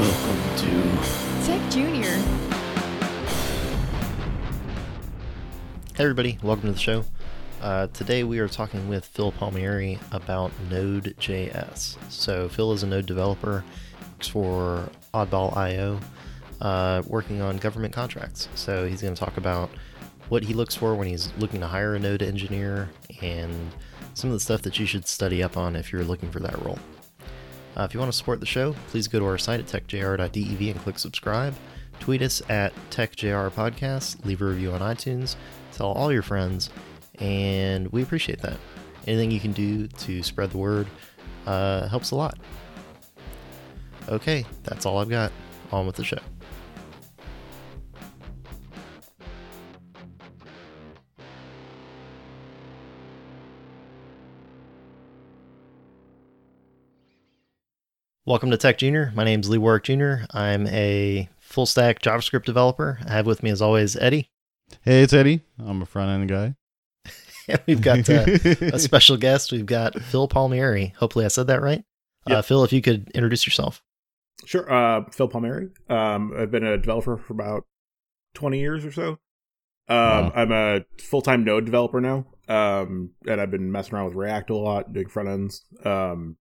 Welcome to Tech Junior. Hey everybody, welcome to the show. Uh, today we are talking with Phil Palmieri about Node.js. So Phil is a Node developer, works for Oddball.io, uh, working on government contracts. So he's going to talk about what he looks for when he's looking to hire a Node engineer and some of the stuff that you should study up on if you're looking for that role. Uh, if you want to support the show, please go to our site at techjr.dev and click subscribe. Tweet us at TechJR Podcast, leave a review on iTunes, tell all your friends, and we appreciate that. Anything you can do to spread the word uh, helps a lot. Okay, that's all I've got. On with the show. Welcome to Tech Junior. My name is Lee Warwick Jr. I'm a full stack JavaScript developer. I have with me, as always, Eddie. Hey, it's Eddie. I'm a front end guy. And we've got uh, a special guest. We've got Phil Palmieri. Hopefully, I said that right. Uh, Phil, if you could introduce yourself. Sure. Uh, Phil Palmieri. Um, I've been a developer for about 20 years or so. Um, Wow. I'm a full time Node developer now. Um, and I've been messing around with React a lot, doing front ends. Um,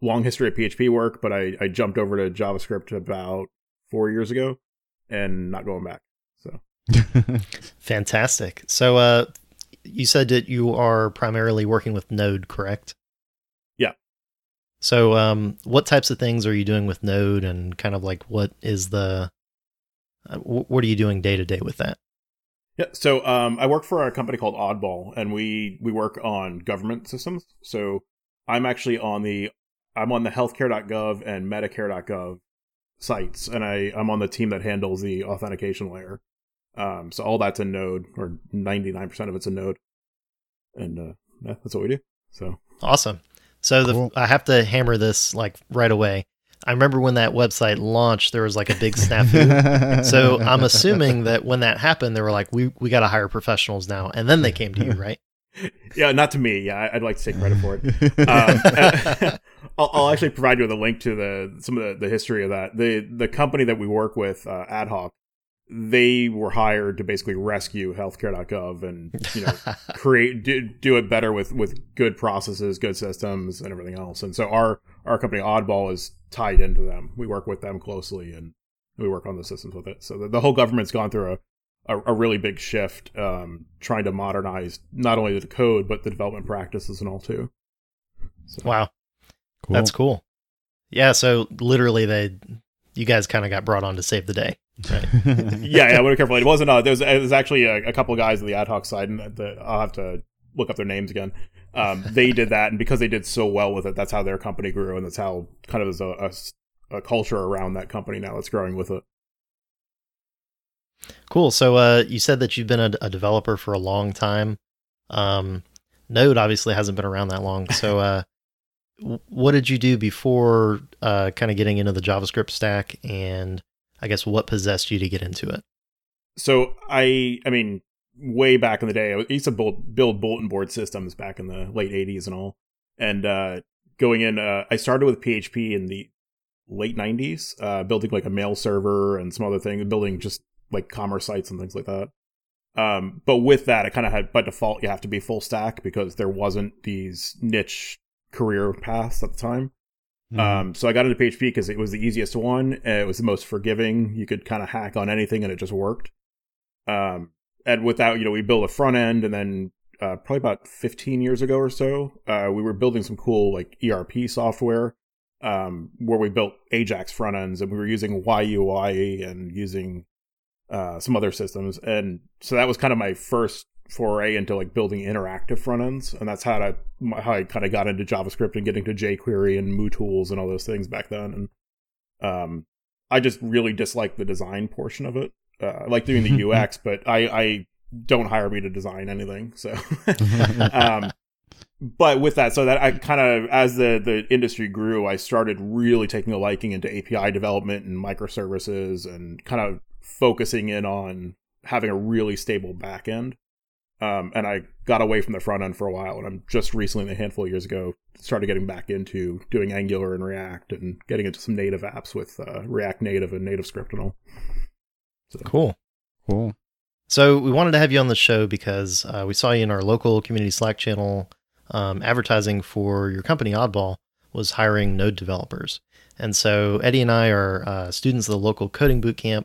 long history of PHP work, but I, I jumped over to JavaScript about four years ago and not going back. So, Fantastic. So, uh, you said that you are primarily working with Node, correct? Yeah. So, um, what types of things are you doing with Node, and kind of like what is the uh, what are you doing day to day with that? Yeah, so um, I work for a company called Oddball, and we we work on government systems. So I'm actually on the I'm on the healthcare.gov and Medicare.gov sites, and I I'm on the team that handles the authentication layer. Um, so all that's in Node, or 99% of it's in Node, and uh, yeah, that's what we do. So Awesome. So the, Cool. I have to hammer this like right away. I remember when that website launched, there was like a big snafu. so I'm assuming that when that happened, they were like, "We we got to hire professionals now," and then they came to you, right? Yeah, not to me. Yeah, I'd like to take credit for it. um, I'll, I'll actually provide you with a link to the some of the, the history of that. The the company that we work with, uh, Ad Hoc, they were hired to basically rescue healthcare.gov and you know create do, do it better with with good processes, good systems, and everything else. And so our our company Oddball is tied into them. We work with them closely and we work on the systems with it. So the, the whole government's gone through a a, a really big shift, um, trying to modernize not only the code but the development practices and all too. So, wow, Cool. that's cool. Yeah. So literally, they you guys kind of got brought on to save the day. Right. yeah, yeah. I want to be careful. It wasn't. Uh, there was, it was actually a, a couple of guys on the ad hoc side, and the, I'll have to look up their names again. Um, they did that, and because they did so well with it, that's how their company grew, and that's how kind of there's a, a s- a culture around that company now that's growing with it. Cool. So uh, you said that you've been a, a developer for a long time. Um, Node obviously hasn't been around that long. So uh, what did you do before uh, kind of getting into the JavaScript stack? And I guess what possessed you to get into it? So I, I mean, way back in the day, I used to build, build bulletin board systems back in the late '80s and all. And uh, going in, uh, I started with PHP in the late '90s, uh, building like a mail server and some other things, building just like commerce sites and things like that. Um, but with that, I kind of had by default you have to be full stack because there wasn't these niche career paths at the time. Mhm. Um, so I got into PHP because it was the easiest one. It was the most forgiving. You could kind of hack on anything, and it just worked. Um, and without, you know, we built a front end, and then uh, probably about 15 years ago or so, uh, we were building some cool like ERP software um, where we built Ajax front ends, and we were using YUI and using uh, some other systems. And so that was kind of my first foray into like building interactive front ends, and that's how I how I kind of got into JavaScript and getting to jQuery and MooTools and all those things back then. And um, I just really dislike the design portion of it. Uh, I like doing the UX, but I, I don't hire me to design anything. So, um, but with that, so that I kind of as the the industry grew, I started really taking a liking into API development and microservices and kind of focusing in on having a really stable back end. Um, and I got away from the front end for a while, and I'm just recently, a handful of years ago, started getting back into doing Angular and React and getting into some native apps with uh, React Native and NativeScript and all. So. Cool. Cool. So we wanted to have you on the show because uh, we saw you in our local community Slack channel um, advertising for your company Oddball was hiring Node developers. And so Eddie and I are uh, students of the local coding bootcamp,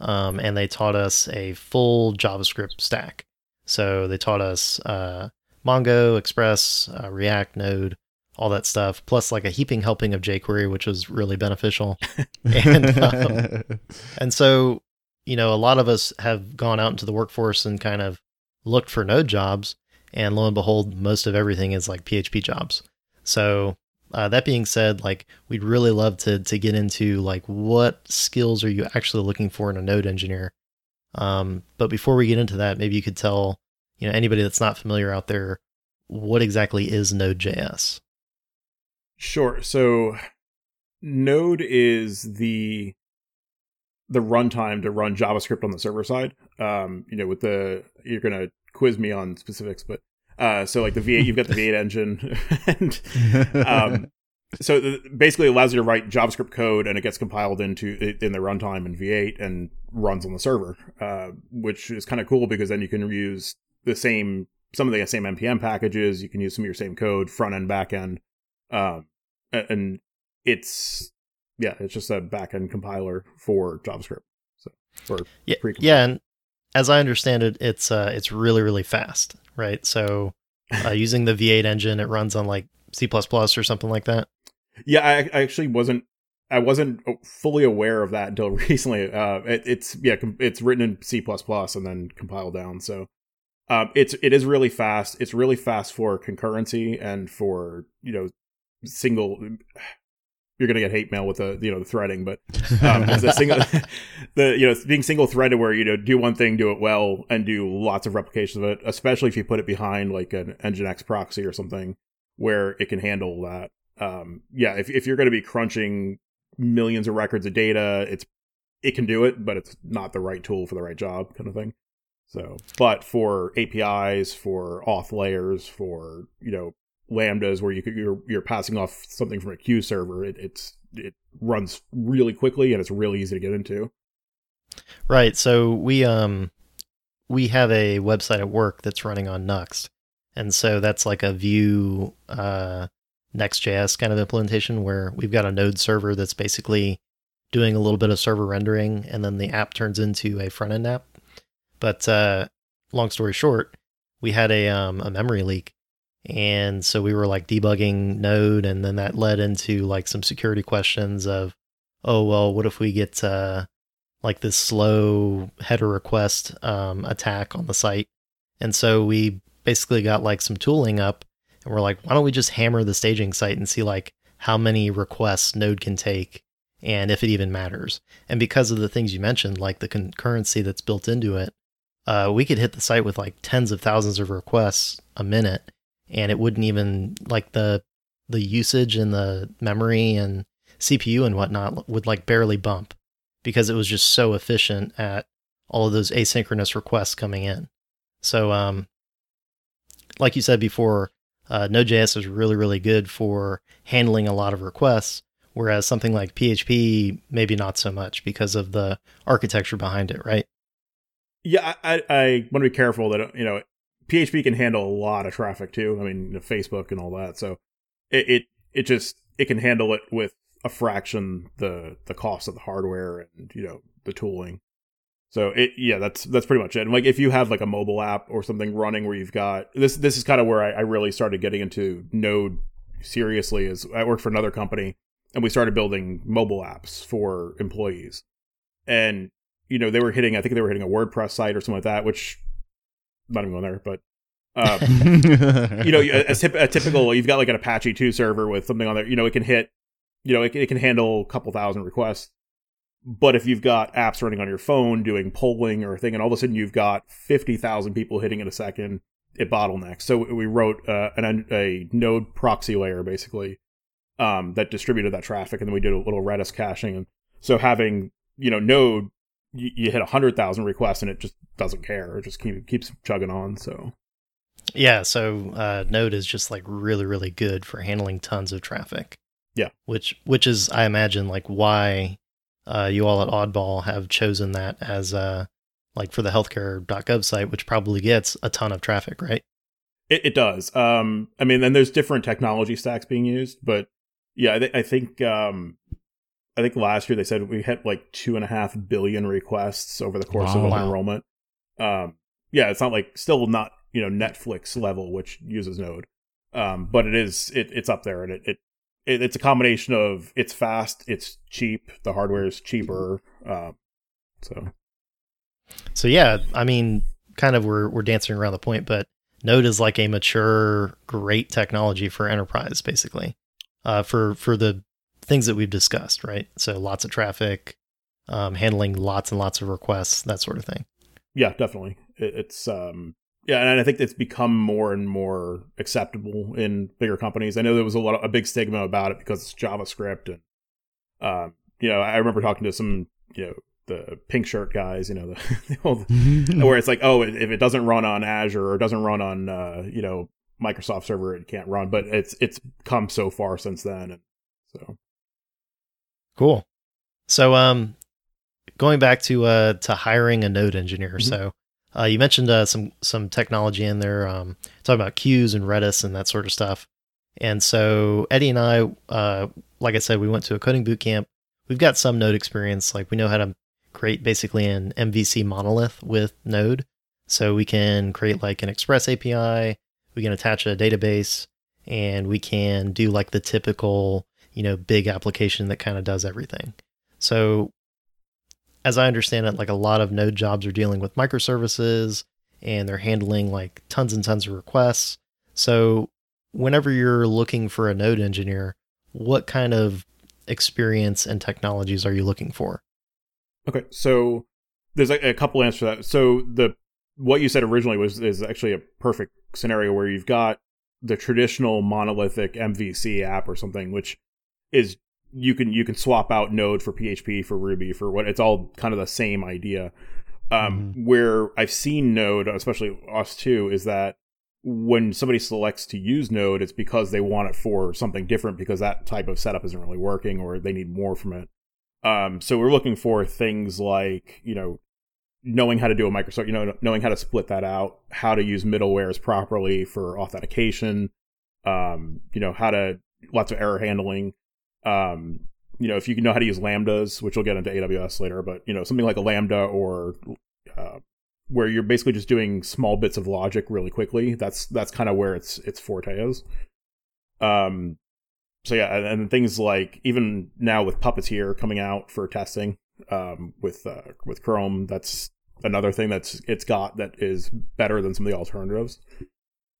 um, and they taught us a full JavaScript stack. So they taught us uh, Mongo, Express, uh, React, Node, all that stuff, plus like a heaping helping of jQuery, which was really beneficial. and, um, and so, you know, a lot of us have gone out into the workforce and kind of looked for Node jobs, and lo and behold, most of everything is like PHP jobs. So uh, that being said, like we'd really love to to get into like what skills are you actually looking for in a Node engineer. Um, but before we get into that, maybe you could tell you know anybody that's not familiar out there what exactly is Node.js. Sure. So Node is the the runtime to run JavaScript on the server side. Um, you know, with the you're gonna quiz me on specifics, but uh, so like the V8, you've got the V8 engine, and um, so the, basically allows you to write JavaScript code, and it gets compiled into in the runtime in V8 and runs on the server, uh, which is kind of cool because then you can use the same some of the same npm packages. You can use some of your same code, front end, back end, um, and it's yeah, it's just a back end compiler for JavaScript. So yeah, yeah, and as I understand it, it's uh, it's really really fast right? So uh, using the V8 engine, it runs on like C++ or something like that. Yeah, I, I actually wasn't I wasn't fully aware of that until recently. Uh, it, it's yeah, it's written in C++ and then compiled down. So um, it's it is really fast. It's really fast for concurrency and for you know single you're gonna get hate mail with the you know the threading, but um, as a single, the you know being single threaded where you know do one thing, do it well, and do lots of replications of it, especially if you put it behind like an Nginx proxy or something where it can handle that. Um, yeah, if if you're gonna be crunching millions of records of data, it's it can do it, but it's not the right tool for the right job, kind of thing. So, but for APIs, for auth layers, for you know lambdas where you could, you're you're passing off something from a queue server. It, it's it runs really quickly and it's really easy to get into. Right. So we um we have a website at work that's running on Nuxt, and so that's like a Vue uh, Next.js kind of implementation where we've got a Node server that's basically doing a little bit of server rendering, and then the app turns into a front end app. But uh, long story short, we had a um, a memory leak and so we were like debugging Node, and then that led into like some security questions of, oh, well, what if we get uh, like this slow header request um, attack on the site? And so we basically got like some tooling up, and we're like, why don't we just hammer the staging site and see like how many requests Node can take and if it even matters. And because of the things you mentioned, like the concurrency that's built into it, uh, we could hit the site with like tens of thousands of requests a minute and it wouldn't even like the the usage and the memory and CPU and whatnot would like barely bump because it was just so efficient at all of those asynchronous requests coming in. So, um, like you said before, uh, Node.js is really, really good for handling a lot of requests, whereas something like PHP, maybe not so much because of the architecture behind it, right? Yeah, I, I want to be careful that, you know, PHP can handle a lot of traffic too. I mean, Facebook and all that. So it, it, it just, it can handle it with a fraction the, the cost of the hardware and, you know, the tooling. So it, yeah, that's, that's pretty much it. And like, if you have like a mobile app or something running where you've got this, this is kind of where I, I really started getting into Node seriously is I worked for another company and we started building mobile apps for employees. And, you know, they were hitting, I think they were hitting a WordPress site or something like that, which not even going there, but um, you know, a, a, a, typical you've got like an Apache two server with something on there. You know, it can hit, you know, it, it can handle a couple thousand requests. But if you've got apps running on your phone doing polling or a thing, and all of a sudden you've got fifty thousand people hitting in a second, it bottlenecks. So we wrote uh, an, a node proxy layer basically um, that distributed that traffic, and then we did a little Redis caching. And so having you know Node you, you hit 100,000 requests and it just doesn't care. It just keep, keeps chugging on. So, Yeah, so uh, Node is just like really, really good for handling tons of traffic. Yeah. Which which is I imagine like why uh, you all at Oddball have chosen that as uh like for the healthcare.gov site, which probably gets a ton of traffic, right? It, it does. Um, I mean, then there's different technology stacks being used, but yeah, I, th- I think um, I think last year they said we hit like two and a half billion requests over the course of Wow. open Wow. enrollment. Um, yeah, it's not like still not you know Netflix level, which uses Node, um, but it is it, it's up there, and it, it it it's a combination of it's fast, it's cheap, the hardware is cheaper, um, so So yeah, I mean, kind of we're we're dancing around the point, but Node is like a mature, great technology for enterprise, basically, uh, for for the things that we've discussed, right? So lots of traffic, um, handling lots and lots of requests, that sort of thing. Yeah, definitely. It, it's um yeah, and I think it's become more and more acceptable in bigger companies. I know there was a lot of, a big stigma about it because it's JavaScript and um you know, I remember talking to some, you know, the pink shirt guys, you know, the, the old, where it's like, oh, if it doesn't run on Azure or doesn't run on uh, you know, Microsoft server, it can't run. But it's it's come so far since then and so Cool. So, um, going back to uh to hiring a node engineer. Mhm. So, uh, you mentioned uh, some some technology in there, um, talking about queues and Redis and that sort of stuff. And so Eddie and I, uh, like I said, we went to a coding boot camp. We've got some Node experience. Like we know how to create basically an MVC monolith with Node. So we can create like an Express API. We can attach a database, and we can do like the typical, you know, big application that kind of does everything. So as I understand it, like a lot of Node jobs are dealing with microservices and they're handling like tons and tons of requests. So whenever you're looking for a Node engineer, what kind of experience and technologies are you looking for? Okay, so there's a, couple answers to that. So the what you said originally was is actually a perfect scenario where you've got the traditional monolithic MVC app or something, which is you can you can swap out Node for PHP for Ruby for what it's all kind of the same idea. Um, Where I've seen Node, especially us too, is that when somebody selects to use Node, it's because they want it for something different because that type of setup isn't really working or they need more from it. Um, so we're looking for things like, you know, knowing how to do a Microsoft, you know, knowing how to split that out, how to use middlewares properly for authentication, um, you know, how to lots of error handling. Um, you know, if you know how to use lambdas, which we'll get into AWS later, but you know, something like a lambda or uh, where you're basically just doing small bits of logic really quickly. That's that's kind of where its its forte is. Um, so yeah, and, and things like even now with Puppeteer coming out for testing, um, with uh, with Chrome, that's another thing that's it's got that is better than some of the alternatives.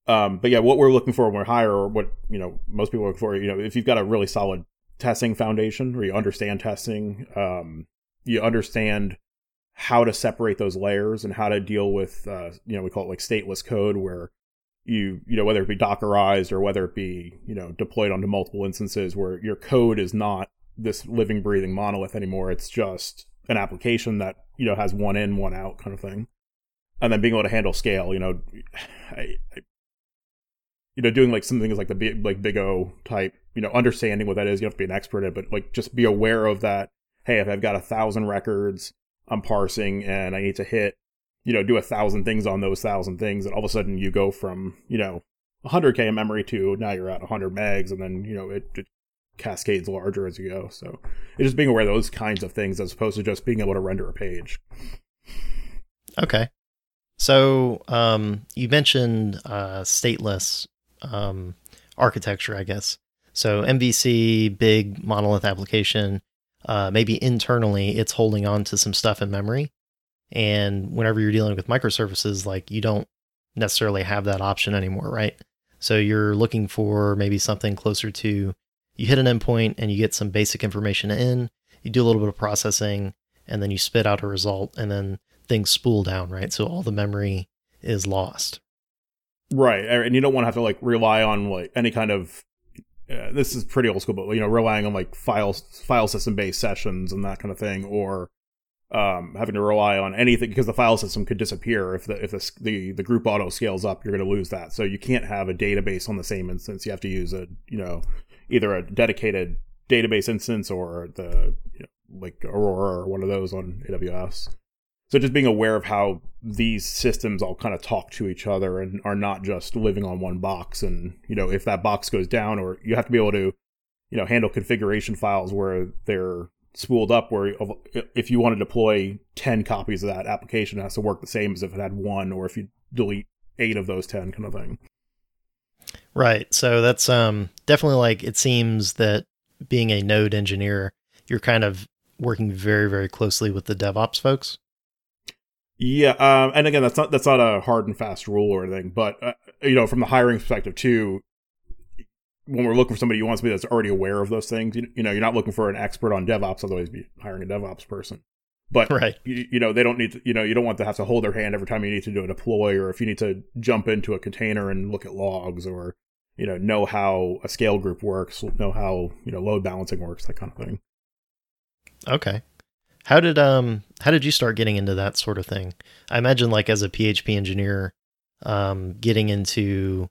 Um, but yeah, what we're looking for when we're hire, or what you know, most people looking for, you know, if you've got a really solid testing foundation where you understand testing, um, you understand how to separate those layers and how to deal with, uh, you know, we call it like stateless code, where you, you know, whether it be Dockerized or whether it be, you know, deployed onto multiple instances, where your code is not this living, breathing monolith anymore. It's just an application that you know has one in, one out kind of thing, and then being able to handle scale. You know, I, I you know, doing like some things like the big, like Big O type, you know, understanding what that is. You don't have to be an expert at it, but like just be aware of that. Hey, if I've got a thousand records, I'm parsing and I need to hit, you know, do a thousand things on those thousand things, and all of a sudden you go from, you know, 100k in memory to now you're at 100 megs, and then you know it, it cascades larger as you go. So it's just being aware of those kinds of things as opposed to just being able to render a page. Okay. So um, you mentioned uh, stateless um, architecture, I guess. So MVC, big monolith application. Uh, maybe internally, it's holding on to some stuff in memory. And whenever you're dealing with microservices, like you don't necessarily have that option anymore, right? So you're looking for maybe something closer to you hit an endpoint and you get some basic information in, you do a little bit of processing, and then you spit out a result, and then things spool down, right? So all the memory is lost. Right, and you don't want to have to like rely on like any kind of. This is pretty old school, but you know, relying on like file file system based sessions and that kind of thing, or um, having to rely on anything because the file system could disappear if the if the the, the group auto scales up, you're going to lose that. So you can't have a database on the same instance. You have to use a you know either a dedicated database instance or the you know, like Aurora or one of those on AWS. So just being aware of how these systems all kind of talk to each other and are not just living on one box. And you know if that box goes down, or you have to be able to you know handle configuration files where they're spooled up where if you want to deploy 10 copies of that application it has to work the same as if it had one or if you delete eight of those 10 kind of thing right so that's um definitely like it seems that being a node engineer you're kind of working very very closely with the devops folks yeah um, and again that's not that's not a hard and fast rule or anything but uh, you know from the hiring perspective too when we're looking for somebody, you want somebody that's already aware of those things. You, you know, you're not looking for an expert on DevOps, otherwise, be hiring a DevOps person. But right. you, you, know, they don't need to. You know, you don't want to have to hold their hand every time you need to do a deploy, or if you need to jump into a container and look at logs, or you know, know how a scale group works, know how you know load balancing works, that kind of thing. Okay. How did um how did you start getting into that sort of thing? I imagine like as a PHP engineer, um, getting into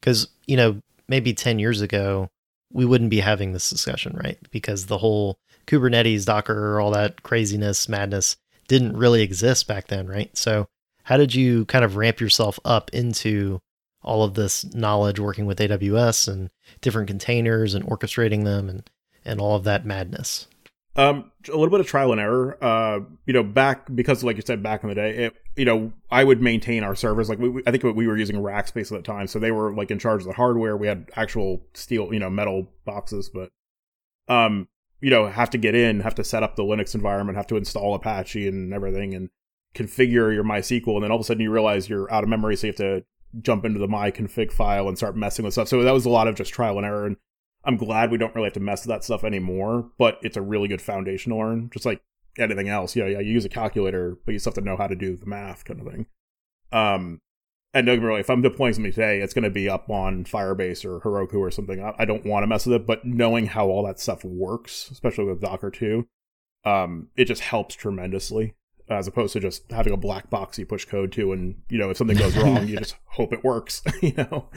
because you know maybe 10 years ago, we wouldn't be having this discussion, right? Because the whole Kubernetes, Docker, all that craziness, madness didn't really exist back then, right? So, how did you kind of ramp yourself up into all of this knowledge working with AWS and different containers and orchestrating them and and all of that madness? Um, a little bit of trial and error. Uh, you know, back because like you said, back in the day, it, you know, I would maintain our servers. Like we, I think we were using Rackspace at the time, so they were like in charge of the hardware. We had actual steel, you know, metal boxes, but um, you know, have to get in, have to set up the Linux environment, have to install Apache and everything, and configure your MySQL, and then all of a sudden you realize you're out of memory, so you have to jump into the myconfig file and start messing with stuff. So that was a lot of just trial and error and I'm glad we don't really have to mess with that stuff anymore, but it's a really good foundation to learn. Just like anything else. Yeah, yeah, you use a calculator, but you still have to know how to do the math kind of thing. Um, and don't get me wrong, if I'm deploying something today, it's going to be up on Firebase or Heroku or something. I, I don't want to mess with it, but knowing how all that stuff works, especially with Docker too, um, it just helps tremendously as opposed to just having a black box you push code to and you know if something goes wrong you just hope it works you know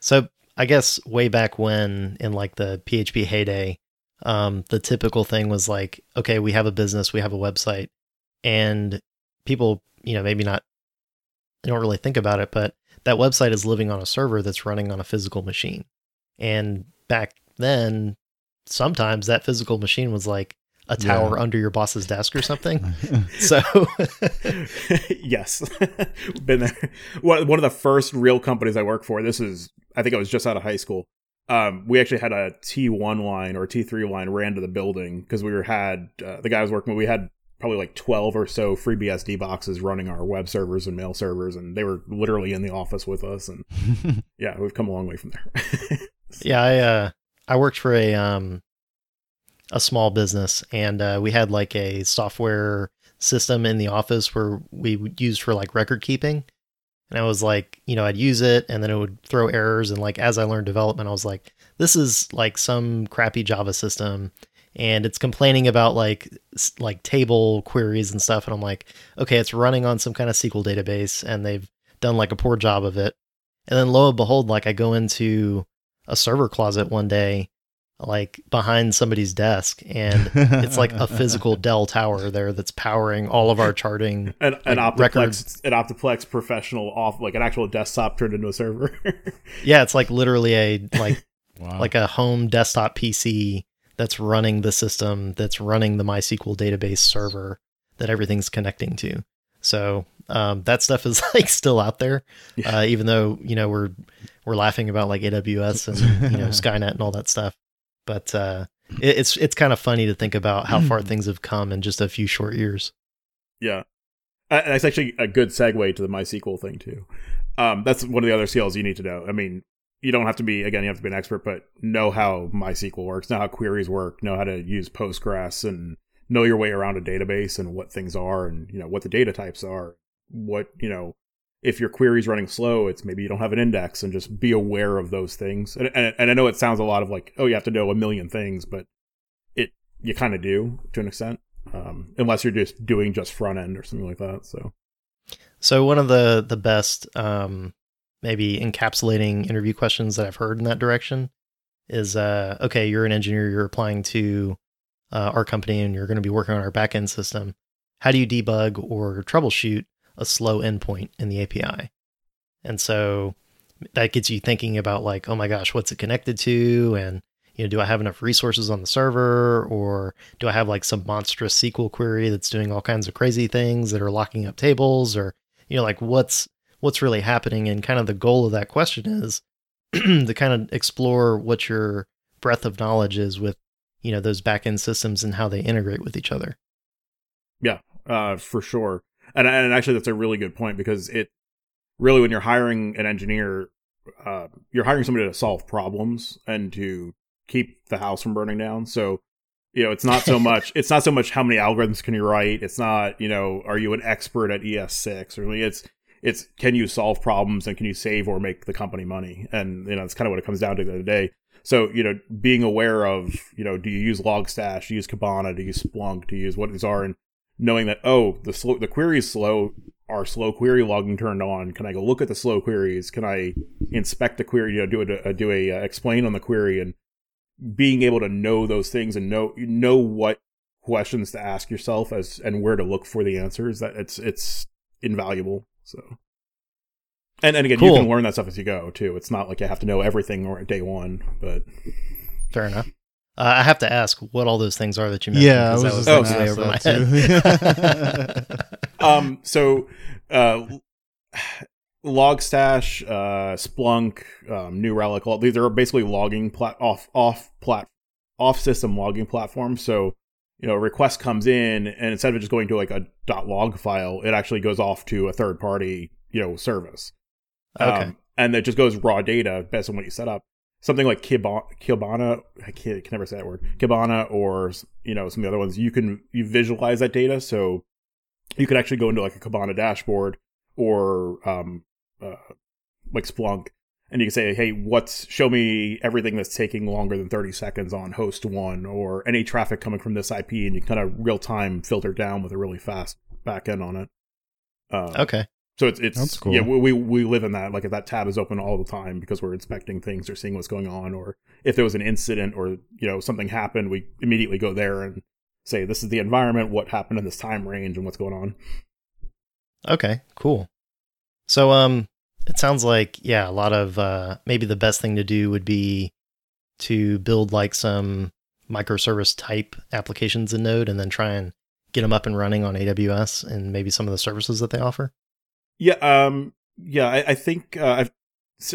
so I guess way back when in like the PHP heyday, um, the typical thing was like, okay, we have a business, we have a website, and people, you know, maybe not, they don't really think about it, but that website is living on a server that's running on a physical machine. And back then, sometimes that physical machine was like a tower yeah. under your boss's desk or something. so, yes, been there. One of the first real companies I worked for. This is, I think I was just out of high school. Um, we actually had a T1 line or T3 line ran to the building because we were had uh, the guy was working. with, We had probably like 12 or so FreeBSD boxes running our web servers and mail servers, and they were literally in the office with us. And yeah, we've come a long way from there. yeah, I uh, I worked for a um a small business, and uh, we had like a software system in the office where we used for like record keeping. And I was like, you know, I'd use it and then it would throw errors. And like, as I learned development, I was like, this is like some crappy Java system and it's complaining about like like table queries and stuff and i'm like okay it's running on some kind of sql database and they've done like a poor job of it and then lo and behold like i go into a server closet one day like behind somebody's desk and it's like a physical Dell tower there that's powering all of our charting an, like, an Optiplex an Optiplex professional off like an actual desktop turned into a server. yeah, it's like literally a like wow. like a home desktop PC that's running the system that's running the MySQL database server that everything's connecting to. So um, that stuff is like still out there, yeah. uh, even though you know we're we're laughing about like AWS and you know Skynet and all that stuff. But uh, it, it's it's kind of funny to think about how far things have come in just a few short years. Yeah, that's actually a good segue to the MySQL thing too. Um, that's one of the other skills you need to know. I mean, you don't have to be again, you have to be an expert, but know how MySQL works, know how queries work, know how to use Postgres, and know your way around a database and what things are, and you know what the data types are, what you know if your query is running slow, it's maybe you don't have an index and just be aware of those things. And, and, and I know it sounds a lot of like, oh, you have to know a million things, but it, you kind of do to an extent. um, unless you're just doing just front end or something like that. So, So one of the the best um, maybe encapsulating interview questions that I've heard in that direction is uh, okay, you're an engineer, you're applying to uh, our company, and you're going to be working on our backend system. How do you debug or troubleshoot a slow endpoint in the API? And so that gets you thinking about like, oh my gosh, what's it connected to, and you know, do I have enough resources on the server, or do I have like some monstrous SQL query that's doing all kinds of crazy things that are locking up tables, or you know, like what's what's really happening? And kind of the goal of that question is to kind of explore what your breadth of knowledge is with you know those backend systems and how they integrate with each other. Yeah, uh, for sure. And and actually, that's a really good point because it really when you're hiring an engineer, uh, you're hiring somebody to solve problems and to keep the house from burning down. So you know, it's not so much it's not so much how many algorithms can you write. It's not you know, are you an expert at ES6 or it's it's can you solve problems and can you save or make the company money? And you know, that's kind of what it comes down to the other day. So, you know, being aware of, you know, do you use Logstash, do you use Kibana, do you use Splunk, do you use what these are, and knowing that, oh, the slow, the query is slow, are slow query logging turned on? Can I go look at the slow queries? Can I inspect the query, you know, do a, do a uh, explain on the query and being able to know those things and know, know what questions to ask yourself as, and where to look for the answers that it's, it's invaluable. So. And, and again, Cool. you can learn that stuff as you go too. It's not like you have to know everything or day one, but Fair enough. Uh, I have to ask what all those things are that you mentioned. Yeah, was that was way over my head. um, so uh, Logstash, uh, Splunk, um, New Relic, all these are basically logging plat off off plat off system logging platforms. So you know, a request comes in, and instead of just going to like a .log file, it actually goes off to a third party you know service. Okay. Um, and it just goes raw data based on what you set up. Something like Kibana, I can never say that word. Kibana or you know some of the other ones, you can you visualize that data, so you could actually go into like a Kibana dashboard or um, uh, like Splunk, and you can say, hey, what's show me everything that's taking longer than thirty seconds on host one, or any traffic coming from this IP, and you kind of real time filter down with a really fast backend on it. Uh, okay. So it's it's That's cool. yeah we, we we live in that like if that tab is open all the time because we're inspecting things or seeing what's going on or if there was an incident or you know something happened we immediately go there and say this is the environment what happened in this time range and what's going on Okay. Cool. So, um, it sounds like yeah, a lot of uh, maybe the best thing to do would be to build like some microservice type applications in Node, and then try and get them up and running on AWS and maybe some of the services that they offer. Yeah um yeah i, I think uh, i've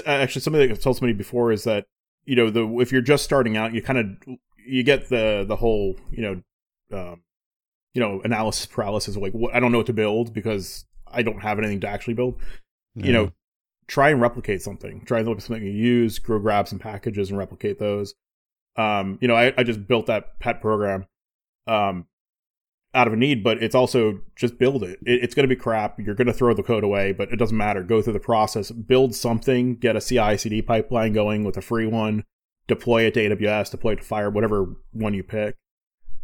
actually something that i've told somebody before is that you know the if you're just starting out you kind of you get the the whole you know um you know analysis paralysis of like what i don't know what to build because i don't have anything to actually build you know, try and replicate something. Try and look at something you use, go grab some packages and replicate those. Um, you know, I, I just built that pet program um, out of a need, but it's also just build it. it it's going to be crap. You're going to throw the code away, but it doesn't matter. Go through the process, build something, get a CI CD pipeline going with a free one, deploy it to AWS, deploy it to Fire, whatever one you pick.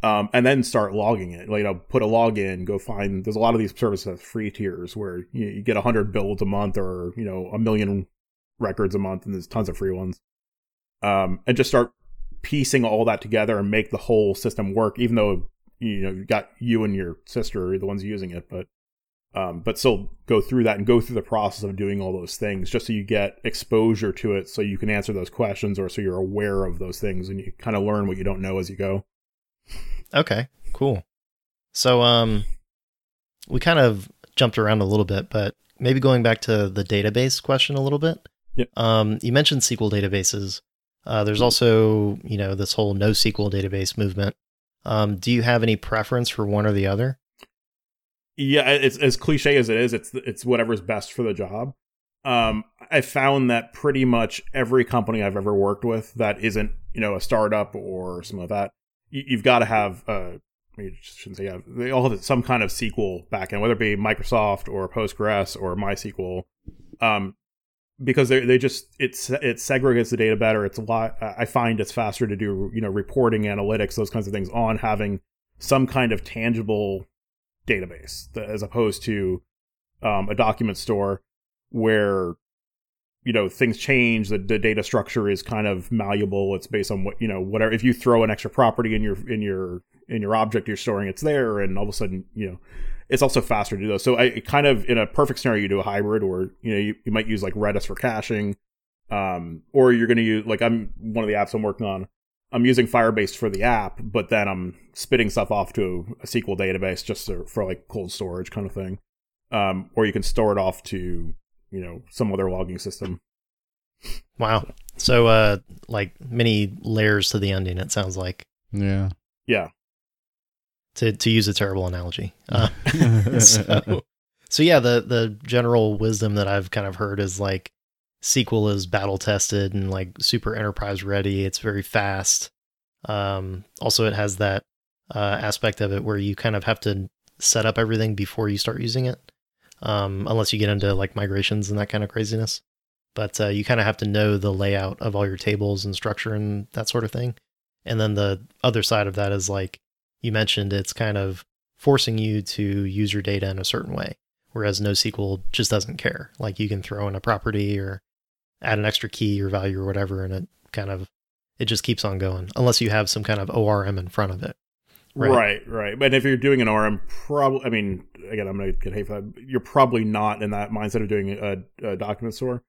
Um, and then start logging it. Like, you know, put a log in, go find. There's a lot of these services that have free tiers where you, you get hundred builds a month, or you know, a million records a month, and there's tons of free ones. Um, and just start piecing all that together and make the whole system work. Even though you know you got you and your sister are the ones using it, but um, but still go through that and go through the process of doing all those things just so you get exposure to it, so you can answer those questions, or so you're aware of those things and you kind of learn what you don't know as you go. Okay, cool. So um we kind of jumped around a little bit, but maybe going back to the database question a little bit. Yep. Um you mentioned SQL databases. Uh, there's also, you know, this whole NoSQL database movement. Um, do you have any preference for one or the other? yeah it's as cliche as it is it's it's whatever's best for the job um i found that pretty much every company i've ever worked with that isn't you know a startup or something like that you, you've got to have uh I shouldn't say yeah. They all have some kind of SQL backend, whether it be Microsoft or Postgres or MySQL, um, because they they just it's it segregates the data better. It's a lot. I find it's faster to do you know reporting, analytics, those kinds of things on having some kind of tangible database as opposed to um, a document store where you know things change the, the data structure is kind of malleable it's based on what you know whatever if you throw an extra property in your in your in your object you're storing it's there and all of a sudden you know it's also faster to do those so i kind of in a perfect scenario you do a hybrid or you know you, you might use like redis for caching um or you're going to use like i'm one of the apps i'm working on i'm using firebase for the app but then i'm spitting stuff off to a sql database just to, for like cold storage kind of thing um or you can store it off to you know some other logging system. Wow. So uh like many layers to the onion it sounds like. Yeah. Yeah. To to use a terrible analogy. Uh, so, so yeah, the the general wisdom that I've kind of heard is like SQL is battle tested and like super enterprise ready. It's very fast. Um also it has that uh aspect of it where you kind of have to set up everything before you start using it um, unless you get into like migrations and that kind of craziness. But uh, you kind of have to know the layout of all your tables and structure and that sort of thing. And then the other side of that is like you mentioned, it's kind of forcing you to use your data in a certain way, whereas NoSQL just doesn't care. Like you can throw in a property or add an extra key or value or whatever, and it kind of it just keeps on going unless you have some kind of ORM in front of it. Right, right. right. But if you're doing an ORM, probably, I mean, again, I'm to get hate for that. You're probably not in that mindset of doing a, a document store.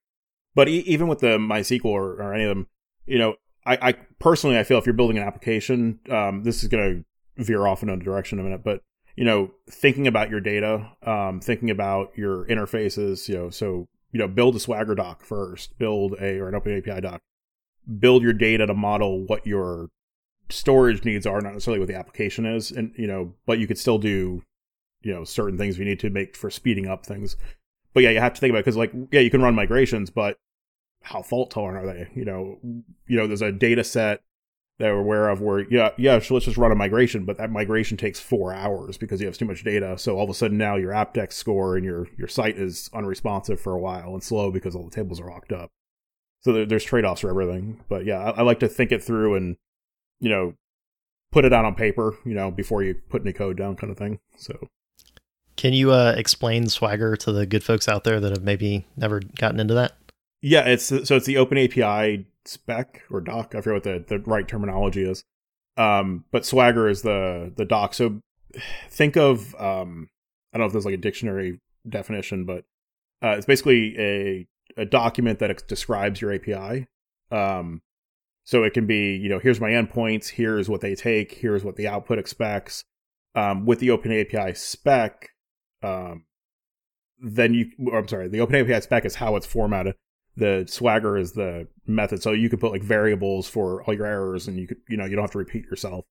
But e- even with the MySQL or, or, any of them, you know, I, I, personally, I feel if you're building an application, um, this is going to veer off in a direction in a minute, but you know, thinking about your data, um, thinking about your interfaces, you know, so you know, build a Swagger doc first, build a or an Open API doc, build your data to model what your storage needs are, not necessarily what the application is, and you know, but you could still do, you know, certain things we need to make for speeding up things. But yeah, you have to think about because like yeah, you can run migrations, but how fault tolerant are they? You know, you know, there's a data set that we're aware of where yeah, yeah, so let's just run a migration, but that migration takes four hours because you have too much data. So all of a sudden now your Apdex score and your your site is unresponsive for a while and slow because all the tables are locked up. So there, there's trade offs for everything. But yeah, I, I like to think it through and you know, put it out on paper, you know, before you put any code down kind of thing. So can you uh, explain Swagger to the good folks out there that have maybe never gotten into that? Yeah, it's so it's the Open API spec or doc. I forget what the, the right terminology is. Um, but Swagger is the the doc. So think of um, I don't know if there's like a dictionary definition, but uh, it's basically a a document that describes your API. Um, so it can be, you know, here's my endpoints, here's what they take, here's what the output expects. Um, with the Open API spec, um, then you, I'm sorry, the Open API spec is how it's formatted. The Swagger is the method. So you could put like variables for all your errors and you could, you know, you don't have to repeat yourself.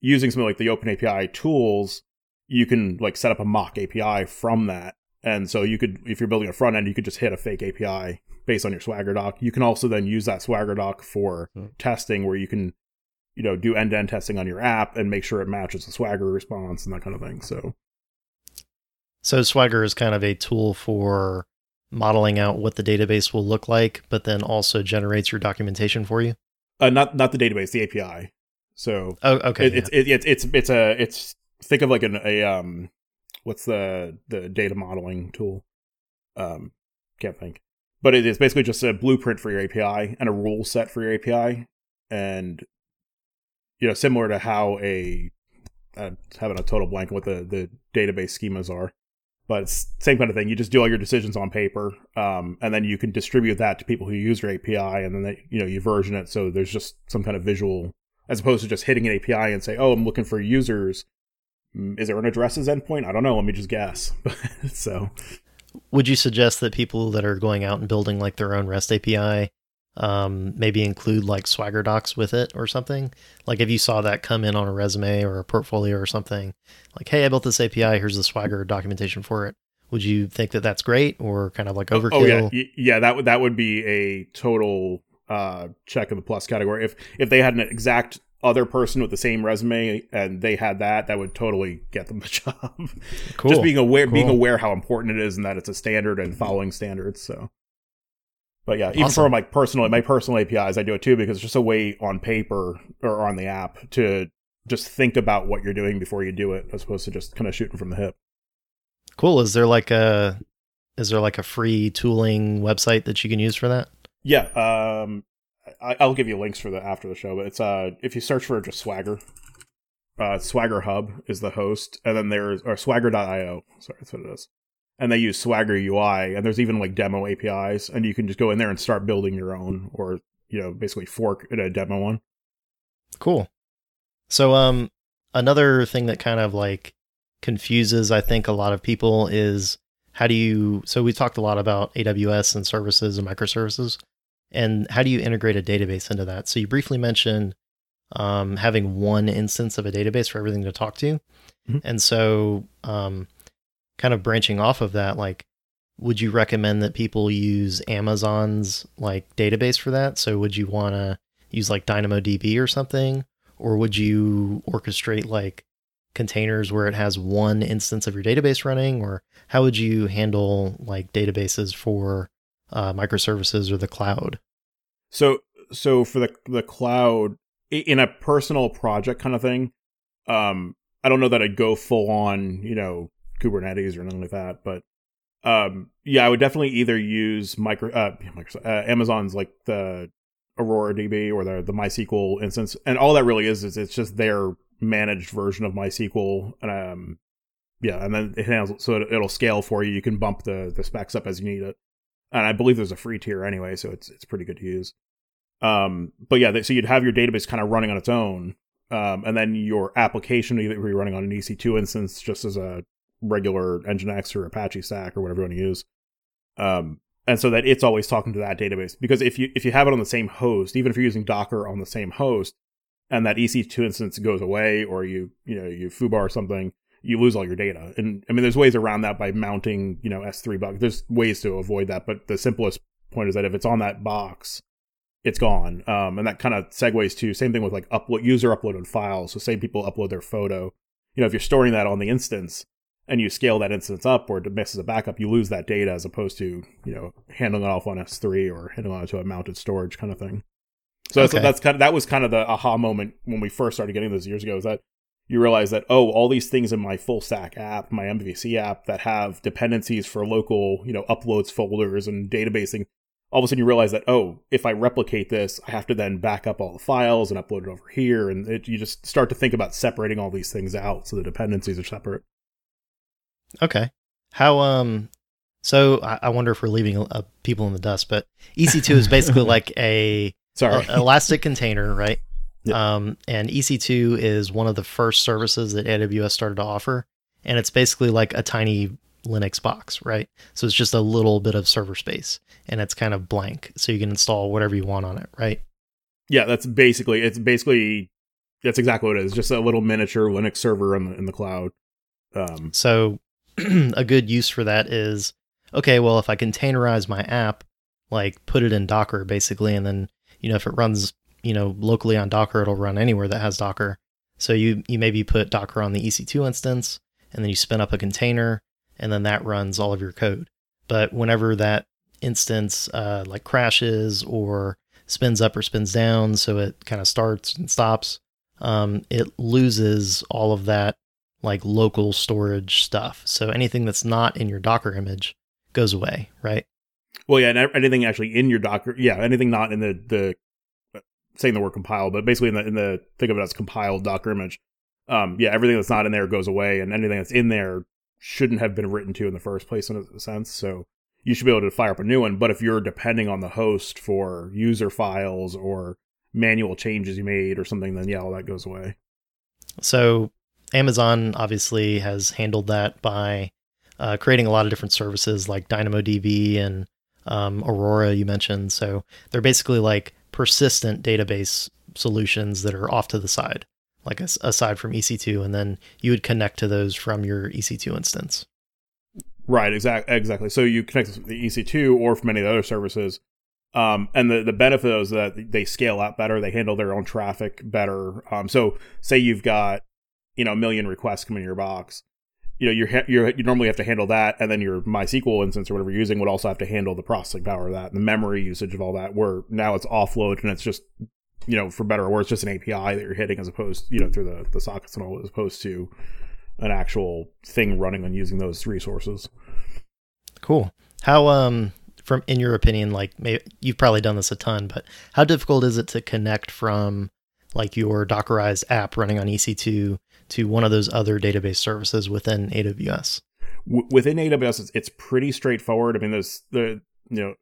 Using something like the Open API tools, you can like set up a mock API from that. And so you could, if you're building a front end, you could just hit a fake API based on your Swagger doc. You can also then use that Swagger doc for mm. testing where you can, you know, do end to end testing on your app and make sure it matches the Swagger response and that kind of thing. So, so Swagger is kind of a tool for modeling out what the database will look like, but then also generates your documentation for you. Uh, not not the database, the API. So, oh, okay, it, yeah. it's it, it's it's it's a it's think of like an a um what's the the data modeling tool um can't think but it is basically just a blueprint for your API and a rule set for your API, and you know, similar to how a uh, having a total blank on what the the database schemas are, but it's same kind of thing. You just do all your decisions on paper, um, and then you can distribute that to people who use your API, and then they, you know you version it so there's just some kind of visual, as opposed to just hitting an API and say, oh, I'm looking for users. Mm, is there an addresses endpoint? I don't know. Let me just guess. so would you suggest that people that are going out and building like their own REST API um, maybe include like Swagger docs with it or something? Like if you saw that come in on a resume or a portfolio or something, like, hey, I built this API, here's the Swagger documentation for it. Would you think that that's great or kind of like overkill? Oh, oh yeah, yeah. That would that would be a total uh, check in the plus category. If if they had an exact other person with the same resume and they had that, that would totally get them the job. Cool. Just being aware, cool. being aware how important it is and that it's a standard and following standards. So, but yeah, even awesome. for my personal, my personal APIs, I do it too because it's just a way on paper or on the app to just think about what you're doing before you do it, as opposed to just kind of shooting from the hip. Cool. Is there like a is there like a free tooling website that you can use for that? Yeah, um, I, I'll give you links for the after the show. But it's uh, if you search for just Swagger, uh, Swagger Hub is the host, and then there's or Swagger.io. Sorry, that's what it is. And they use Swagger UI, and there's even like demo APIs, and you can just go in there and start building your own, or you know, basically fork a demo one. Cool. So, um, another thing that kind of like confuses, I think, a lot of people is how do you? So we talked a lot about AWS and services and microservices, and how do you integrate a database into that? So you briefly mentioned um, having one instance of a database for everything to talk to, Mhm. and so um, kind of branching off of that, like. Would you recommend that people use Amazon's like database for that? So would you want to use like DynamoDB or something? Or would you orchestrate like containers where it has one instance of your database running? Or how would you handle like databases for uh, microservices or the cloud? So so for the the cloud in a personal project kind of thing, um, I don't know that I'd go full on, you know, Kubernetes or anything like that, but um, yeah, I would definitely either use micro uh, uh Amazon's like the Aurora DB or the the MySQL instance, and all that really is is it's just their managed version of MySQL, and um, yeah, and then it handles so it, it'll scale for you. You can bump the the specs up as you need it, and I believe there's a free tier anyway, so it's it's pretty good to use. Um, but yeah, so you'd have your database kind of running on its own, um, and then your application would be running on an EC2 instance just as a regular Nginx or Apache stack or whatever you want to use. Um, and so that it's always talking to that database because if you if you have it on the same host, even if you're using Docker on the same host, and that EC2 instance goes away or you you know you foobar or something, you lose all your data. And I mean, there's ways around that by mounting you know S3 buckets. There's ways to avoid that, but the simplest point is that if it's on that box, it's gone. Um, and that kind of segues to same thing with like upload user uploaded files. So say people upload their photo, you know, if you're storing that on the instance and you scale that instance up or it misses a backup, you lose that data as opposed to you know handling it off on S3 or handling it to a mounted storage kind of thing. So that's, Okay. that's kind of that was kind of the aha moment when we first started getting this years ago. Is that you realize that oh, all these things in my full stack app, my MVC app that have dependencies for local you know uploads folders and databasing. All of a sudden, you realize that oh, if I replicate this, I have to then back up all the files and upload it over here, and it, you just start to think about separating all these things out so the dependencies are separate. Okay. How um so I, I wonder if we're leaving uh, people in the dust, but EC2 is basically like a, Sorry, a- elastic container, right? Yeah. Um and EC2 is one of the first services that AWS started to offer, and it's basically like a tiny Linux box, right? So it's just a little bit of server space and it's kind of blank, so you can install whatever you want on it, right? yeah, that's basically it's basically that's exactly what it is. Just a little miniature Linux server in the in the cloud. Um, So a good use for that is okay, well, if I containerize my app, like put it in Docker basically, and then, you know, if it runs, you know, locally on Docker, it'll run anywhere that has Docker. So you, you maybe put Docker on the EC2 instance, and then you spin up a container, and then that runs all of your code. But whenever that instance uh, like crashes or spins up or spins down, so it kind of starts and stops, um, it loses all of that like local storage stuff. So anything that's not in your Docker image goes away, right? well, yeah, and anything actually in your Docker, yeah, anything not in the the uh, saying the word compile, but basically in the in the think of it as compiled Docker image. Um, yeah, everything that's not in there goes away, and anything that's in there shouldn't have been written to in the first place in a sense. So you should be able to fire up a new one. But if you're depending on the host for user files or manual changes you made or something, then yeah, all that goes away. So Amazon obviously has handled that by uh, creating a lot of different services like DynamoDB and um, Aurora, you mentioned. So they're basically like persistent database solutions that are off to the side, like as- aside from EC2, and then you would connect to those from your EC2 instance. Right, exactly. Exactly. So you connect to the EC2 or from any of the other services. Um, and the, the benefit is that they scale out better. They handle their own traffic better. Um, so say you've got, you know, a million requests coming in your box. You know, you're, you're, you normally have to handle that. And then your MySQL instance or whatever you're using would also have to handle the processing power of that and the memory usage of all that, where now it's offload and it's just you know, for better or worse, just an API that you're hitting as opposed, you know, through the the sockets and all, as opposed to an actual thing running on using those resources. Cool. How um from in your opinion, like maybe you've probably done this a ton, but how difficult is it to connect from like your Dockerized app running on EC2 to one of those other database services within AWS? W- within AWS, it's, it's pretty straightforward. I mean, there's the you know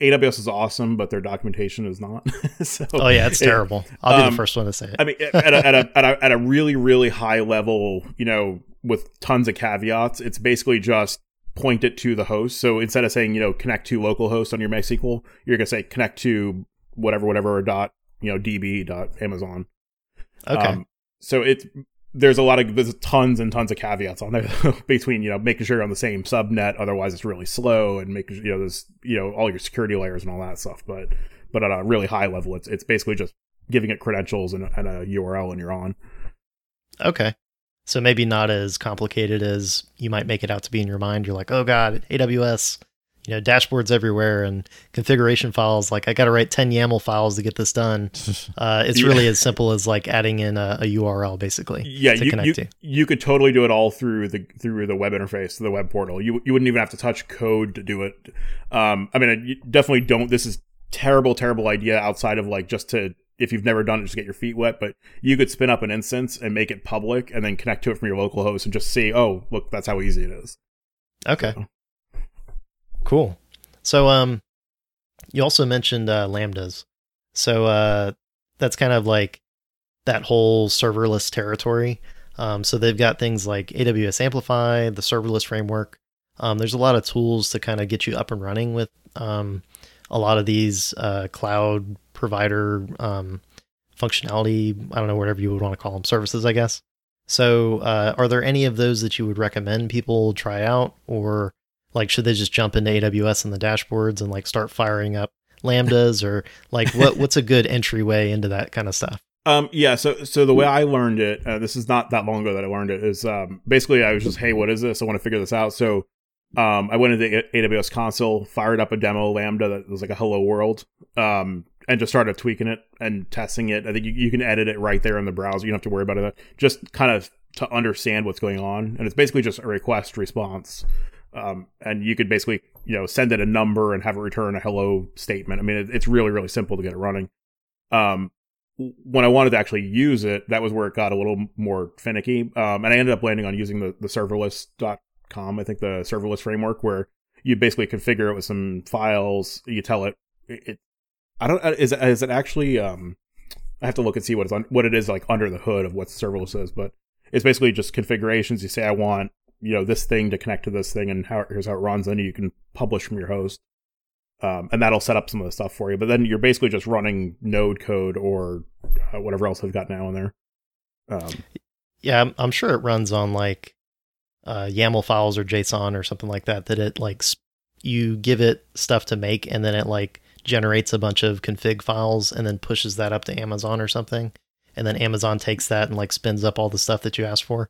AWS is awesome, but their documentation is not. so, oh yeah, it's terrible. It, I'll be um, the first one to say it. I mean, at a, at, a, at, a, at a really really high level, you know, with tons of caveats, it's basically just point it to the host. So instead of saying you know connect to localhost on your MySQL, you're gonna say connect to whatever whatever dot you know db dot amazon. Okay. Um, so it's there's a lot of there's tons and tons of caveats on there between you know making sure you're on the same subnet otherwise it's really slow and making you know there's you know all your security layers and all that stuff. But but at a really high level it's it's basically just giving it credentials and, and a url and you're on. Okay. So maybe not as complicated as you might make it out to be in your mind. You're like oh god aws you know dashboards everywhere and configuration files. Like i gotta write 10 yaml files to get this done. Uh, it's Yeah. really as simple as like adding in a, a url basically yeah to you, connect you, to. you could totally do it all through the through the web interface the web portal. You you wouldn't even have to touch code to do it. Um i mean you definitely don't this is terrible terrible idea outside of like just to if you've never done it just get your feet wet but you could spin up an instance and make it public and then connect to it from your local host and just see oh look that's how easy it is. Okay cool. So um you also mentioned uh, lambdas. So uh that's kind of like that whole serverless territory. Um so they've got things like aws amplify the serverless framework. Um there's a lot of tools to kind of get you up and running with um a lot of these uh cloud provider um functionality i don't know whatever you would want to call them services i guess. So uh are there any of those that you would recommend people try out or like, should they just jump into AWS and the dashboards and like start firing up lambdas, or like what what's a good entryway into that kind of stuff? Um, yeah. So, so the way I learned it, uh, this is not that long ago that I learned it. Is um, basically I was just, hey, what is this? I want to figure this out. So, um, I went into A- AWS console, fired up a demo Lambda that was like a hello world, um, and just started tweaking it and testing it. I think you, you can edit it right there in the browser. You don't have to worry about it. Just kind of to understand what's going on, and it's basically just a request response. Um, and you could basically, you know, send it a number and have it return a hello statement. I mean, it, it's really, really simple to get it running. Um, when I wanted to actually use it, that was where it got a little more finicky. Um, and I ended up landing on using the, the serverless.com, I think the serverless framework, where you basically configure it with some files. You tell it, it, it I don't, uh, is, it actually, um, I have to look and see what it's on, what it is like under the hood of what serverless is, but it's basically just configurations. You say, I want, you know, this thing to connect to this thing and how, here's how it runs. Then you can publish from your host. Um, and that'll set up some of the stuff for you. But then you're basically just running node code or uh, whatever else I've got now in there. Um, Yeah, I'm, I'm sure it runs on like uh, YAML files or JSON or something like that. That it like sp- you give it stuff to make, and then it like generates a bunch of config files, and then pushes that up to Amazon or something, and then Amazon takes that and like spins up all the stuff that you asked for.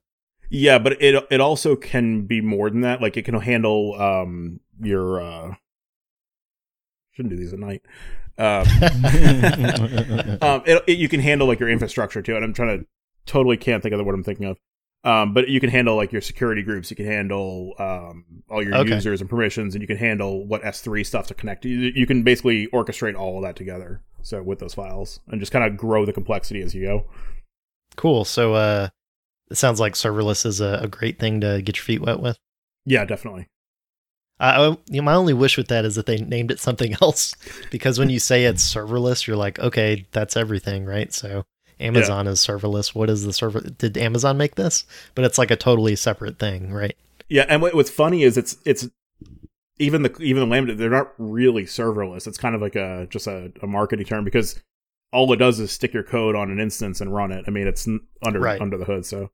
Yeah, but it it also can be more than that. Like it can handle um, your uh, shouldn't do these at night. Um, um, it, it, you can handle like your infrastructure too. And I'm trying to totally can't think of the word I'm thinking of. Um, but you can handle like your security groups. You can handle um, all your Okay. users and permissions, and you can handle what S3 stuff to connect. You, you can basically orchestrate all of that together. So with those files, and just kind of grow the complexity as you go. Cool. So uh, it sounds like serverless is a, a great thing to get your feet wet with. Yeah, definitely. I, I- you know, my only wish with that is that they named it something else, because when you say it's serverless, you're like, okay, that's everything, right? So Amazon is serverless. What is the server? Did Amazon make this? But it's like a totally separate thing, right? Yeah, and what, what's funny is it's it's even the even the lambda they're not really serverless. It's kind of like a just a, a marketing term because all it does is stick your code on an instance and run it. I mean, it's under Right. under the hood. So,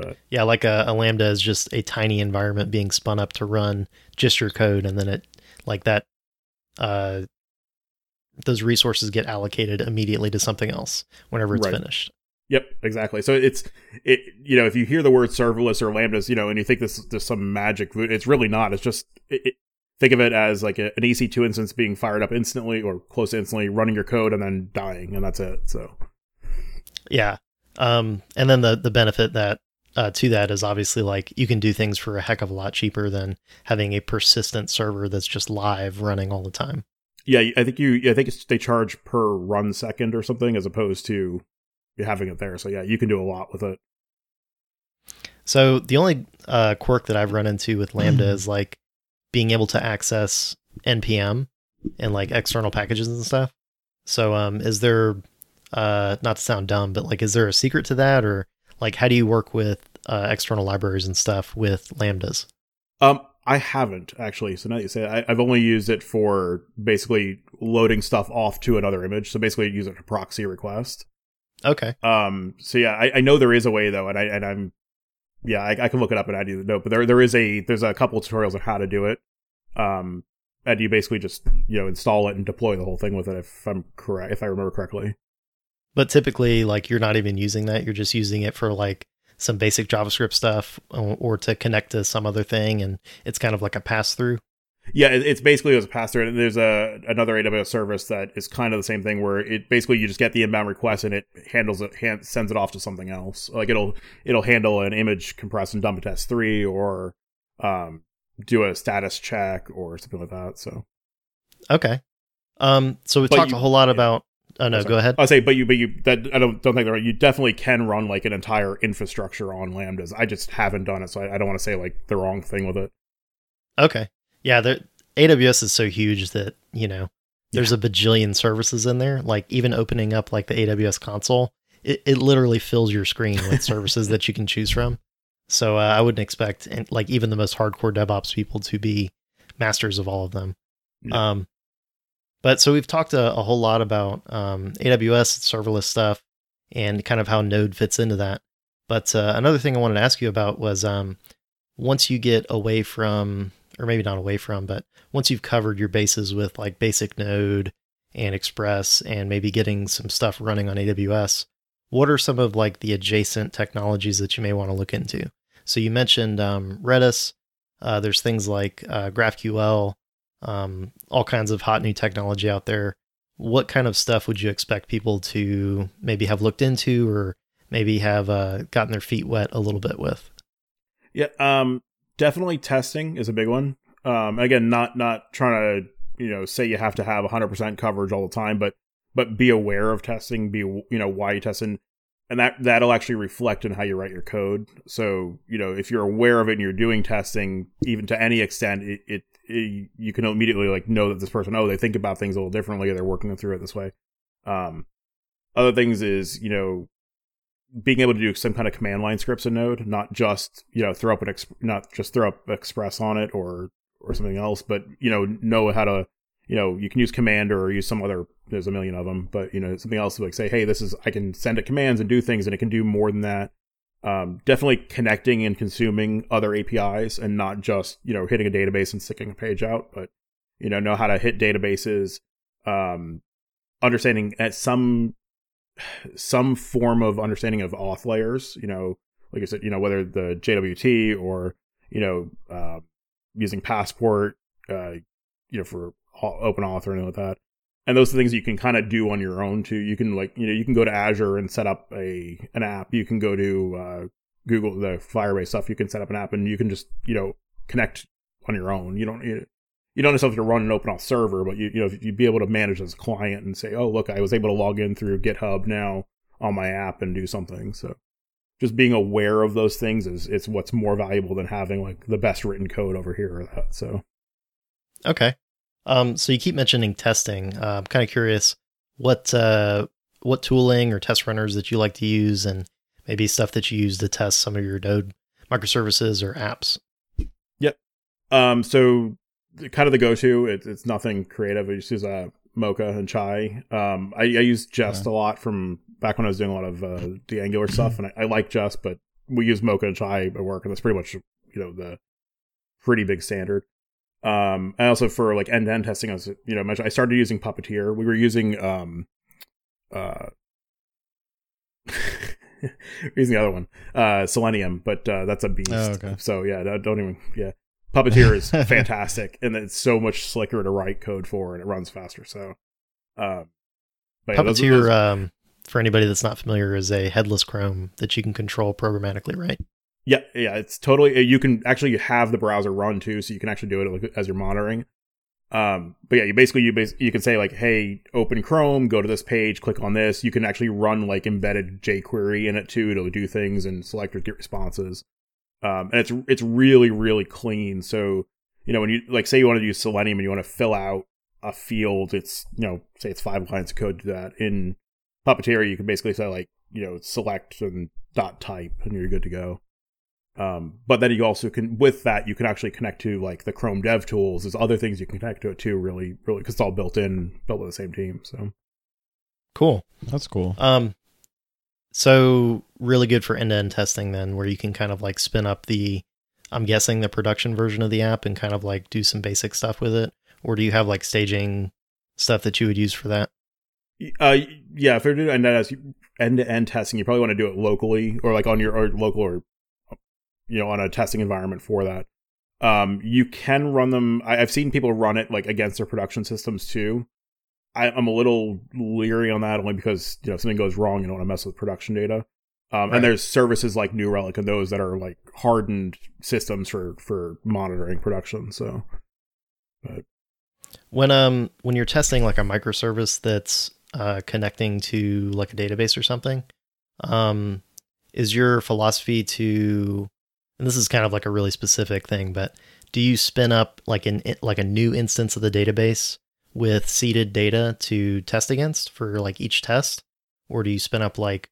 but Yeah, like a, a Lambda is just a tiny environment being spun up to run just your code, and then it like that. Uh, those resources get allocated immediately to something else whenever it's Right. finished. Yep, exactly. So it's it you know if you hear the word serverless or lambdas, you know, and you think this this some magic, it's really not. It's just it, it, think of it as like a, an EC2 instance being fired up instantly or close to instantly, running your code and then dying, and that's it. So Yeah. Um, and then the the benefit that uh, to that is obviously like you can do things for a heck of a lot cheaper than having a persistent server that's just live running all the time. yeah, I think you, I think it's, they charge per run second or something as opposed to having it there. So yeah, you can do a lot with it. So the only uh, quirk that I've run into with Lambda is like being able to access npm and like external packages and stuff. So um, is there uh, not to sound dumb, but like is there a secret to that, or like how do you work with uh, external libraries and stuff with lambdas? Um, I haven't actually. So now that you say I, I've only used it for basically loading stuff off to another image. So basically, use it to proxy request. Okay. Um, so yeah, I, I know there is a way though, and I and I'm yeah, I, I can look it up and I do know, but there there is a there's a couple tutorials on how to do it. Um, and you basically just you know install it and deploy the whole thing with it if I'm correct if I remember correctly. But typically, like you're not even using that. You're just using it for like some basic JavaScript stuff or, or to connect to some other thing, and it's kind of like a pass through. Yeah, it's basically as a pass through. And there's a another AWS service that is kind of the same thing where it basically you just get the inbound request and it handles it, hand, sends it off to something else. Like it'll it'll handle an image compress and dump it to S3 or um, do a status check or something like that. So Okay. Um. So we But talked you- a whole lot yeah. about. Oh no, go ahead. I'll say, but you, but you, that I don't don't think that right. You definitely can run like an entire infrastructure on lambdas. I just haven't done it, so I, I don't want to say like the wrong thing with it. Okay. Yeah, there AWS is so huge that, you know, there's a bajillion services in there. Like even opening up like the AWS console, it, it literally fills your screen with services that you can choose from. So uh, I wouldn't expect and like even the most hardcore DevOps people to be masters of all of them. Yeah. Um but so we've talked a, a whole lot about um, AWS serverless stuff and kind of how Node fits into that. But uh, another thing I wanted to ask you about was um, once you get away from, or maybe not away from, but once you've covered your bases with like basic Node and Express and maybe getting some stuff running on AWS, what are some of like the adjacent technologies that you may want to look into? So you mentioned um, Redis. Uh, there's things like uh, GraphQL, um, all kinds of hot new technology out there. What kind of stuff would you expect people to maybe have looked into or maybe have uh, gotten their feet wet a little bit with? Yeah, um, definitely testing is a big one. Um, again, not not trying to you know say you have to have 100% coverage all the time, but but be aware of testing. Be you know why you testing, and that that'll actually reflect in how you write your code. So you know if you're aware of it and you're doing testing, even to any extent, it, it you can immediately like know that this person oh they think about things a little differently. Or they're working through it this way. Um, other things is you know being able to do some kind of command line scripts in Node, not just you know throw up an exp- not just throw up Express on it or or something else, but you know know how to you know you can use command or use some other there's a million of them, but you know something else like say hey this is I can send it commands and do things and it can do more than that. Um, definitely connecting and consuming other APIs and not just you know hitting a database and sticking a page out, but you know know how to hit databases. Um, understanding at some some form of understanding of auth layers, you know, like I said, you know, whether the JWT or, you know, uh, using Passport, uh, you know, for open auth anything like that. And those are things you can kind of do on your own too. You can like, you know, you can go to Azure and set up a, an app. You can go to, uh, Google, the Firebase stuff. You can set up an app and you can just, you know, connect on your own. You don't, you, you don't necessarily have to run an open auth server, but you, you know, you'd be able to manage as a client and say, oh, look, I was able to log in through GitHub now on my app and do something. So just being aware of those things is it's what's more valuable than having like the best written code over here or that. So Okay. Um, so you keep mentioning testing. Uh, I'm kind of curious what uh, what tooling or test runners that you like to use, and maybe stuff that you use to test some of your Node microservices or apps. Yep. Um, so kind of the go-to, it, it's nothing creative. I just use uh, Mocha and Chai. Um, I, I use Jest a lot from back when I was doing a lot of uh, the Angular stuff, and I, I like Jest, but we use Mocha and Chai at work, and that's pretty much you know the pretty big standard. Um, and also for like end-to-end testing, I was you know I started using Puppeteer. We were using um, uh. using the other one, uh, Selenium, but uh, that's a beast. Oh, okay. So yeah, don't even yeah. Puppeteer is fantastic, and it's so much slicker to write code for, and it runs faster. So, um, but yeah, those- Puppeteer, those- um, for anybody that's not familiar, is a headless Chrome that you can control programmatically, right? Yeah, yeah, it's totally. You can actually have the browser run too, so you can actually do it as you're monitoring. Um, but yeah, you basically you bas- you can say like, hey, open Chrome, go to this page, click on this. You can actually run like embedded jQuery in it too to do things and select or get responses. Um, and it's it's really really clean. So you know when you like say you want to use Selenium and you want to fill out a field, it's you know say it's five lines of code to that. In Puppeteer, you can basically say like you know select and dot type, and you're good to go. Um, but then you also can, with that, you can actually connect to like the Chrome Dev Tools. There's other things you can connect to it too. Really, really, because it's all built in, built with the same team. So Cool. That's cool. Um, so really good for end-to-end testing then, where you can kind of like spin up the, I'm guessing the production version of the app and kind of like do some basic stuff with it, or do you have like staging stuff that you would use for that? Uh, yeah, if you're doing end to end testing, you probably want to do it locally or like on your or local or you know on a testing environment for that. Um, you can run them. I, I've seen people run it like against their production systems too. I, I'm a little leery on that only because you know if something goes wrong, you don't want to mess with production data. Um, Right. And there's services like New Relic and those that are like hardened systems for for monitoring production. So but. When um when you're testing like a microservice that's uh, connecting to like a database or something, um, is your philosophy to, and this is kind of like a really specific thing, but do you spin up like an like a new instance of the database with seeded data to test against for like each test, or do you spin up like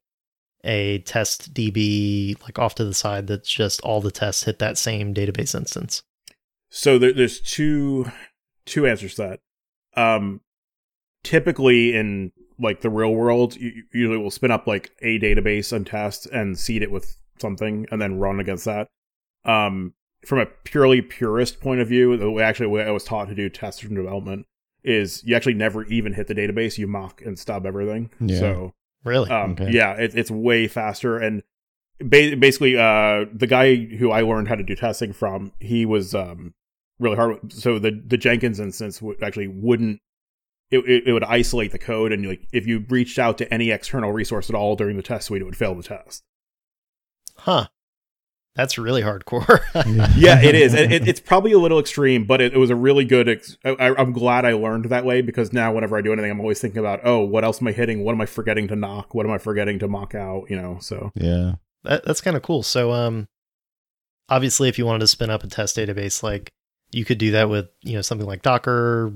a test DB like off to the side that's just all the tests hit that same database instance? So there, there's two two answers to that. Um, typically in like the real world, you you usually will spin up like a database and test and seed it with something and then run against that. Um, from a purely purist point of view, the way actually the way I was taught to do test and development is you actually never even hit the database. You mock and stub everything. Yeah. So Really? um, Okay. Yeah, it, it's way faster. And ba- basically, uh, the guy who I learned how to do testing from, he was um, really hard. So the the Jenkins instance would actually wouldn't. It, it, it would isolate the code, and like if you reached out to any external resource at all during the test suite, it would fail the test. huh. That's really hardcore. Yeah, it is. And it, it's probably a little extreme, but it, it was a really good. Ex- I, I'm glad I learned that way because now whenever I do anything, I'm always thinking about, oh, what else am I hitting? What am I forgetting to knock? What am I forgetting to mock out? You know, so yeah. That, that's kind of cool. So, um, obviously, if you wanted to spin up a test database, like you could do that with you know something like Docker,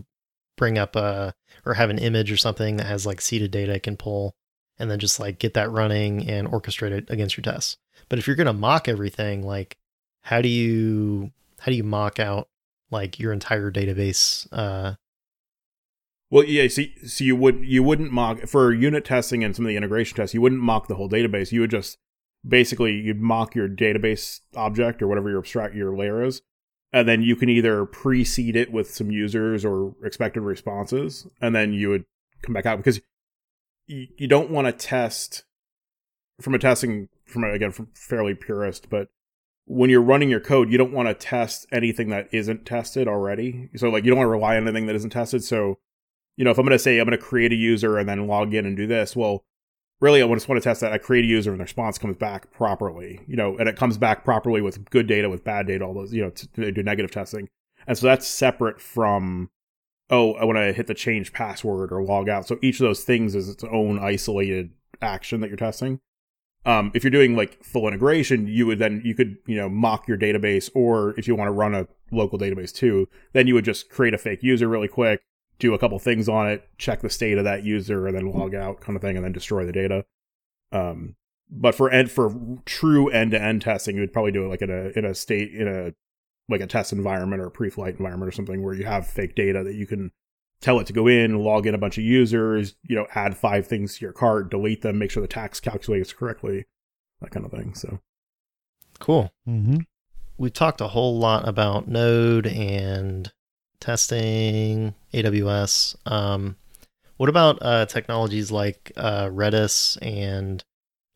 bring up a or have an image or something that has like seeded data it can pull, and then just like get that running and orchestrate it against your tests. But if you're gonna mock everything, like how do you how do you mock out like your entire database? Uh, Well, yeah. See, so you would you wouldn't mock for unit testing and some of the integration tests. You wouldn't mock the whole database. You would just basically you'd mock your database object or whatever your abstract your layer is, and then you can either pre-seed it with some users or expected responses, and then you would come back out because you, you don't want to test from a testing from again from fairly purist, but when you're running your code, you don't want to test anything that isn't tested already. So like you don't want to rely on anything that isn't tested. So you know, if I'm going to say I'm going to create a user and then log in and do this, well, really, I just want to test that I create a user and the response comes back properly, you know, and it comes back properly with good data, with bad data, all those, you know, to do negative testing. And so that's separate from, oh, I want to hit the change password or log out. So each of those things is its own isolated action that you're testing. Um, if you're doing like full integration, you would then you could you know mock your database, or if you want to run a local database too, then you would just create a fake user really quick, do a couple things on it, check the state of that user, and then log out, kind of thing, and then destroy the data. Um, but for end for true end to end testing, you would probably do it like in a in a state in a like a test environment or a pre-flight environment or something where you have fake data that you can tell it to go in, log in a bunch of users, you know, add five things to your cart, delete them, make sure the tax calculates correctly, that kind of thing. So cool. Mm-hmm. we've talked a whole lot about Node and testing, AWS. Um, what about uh, technologies like uh, Redis and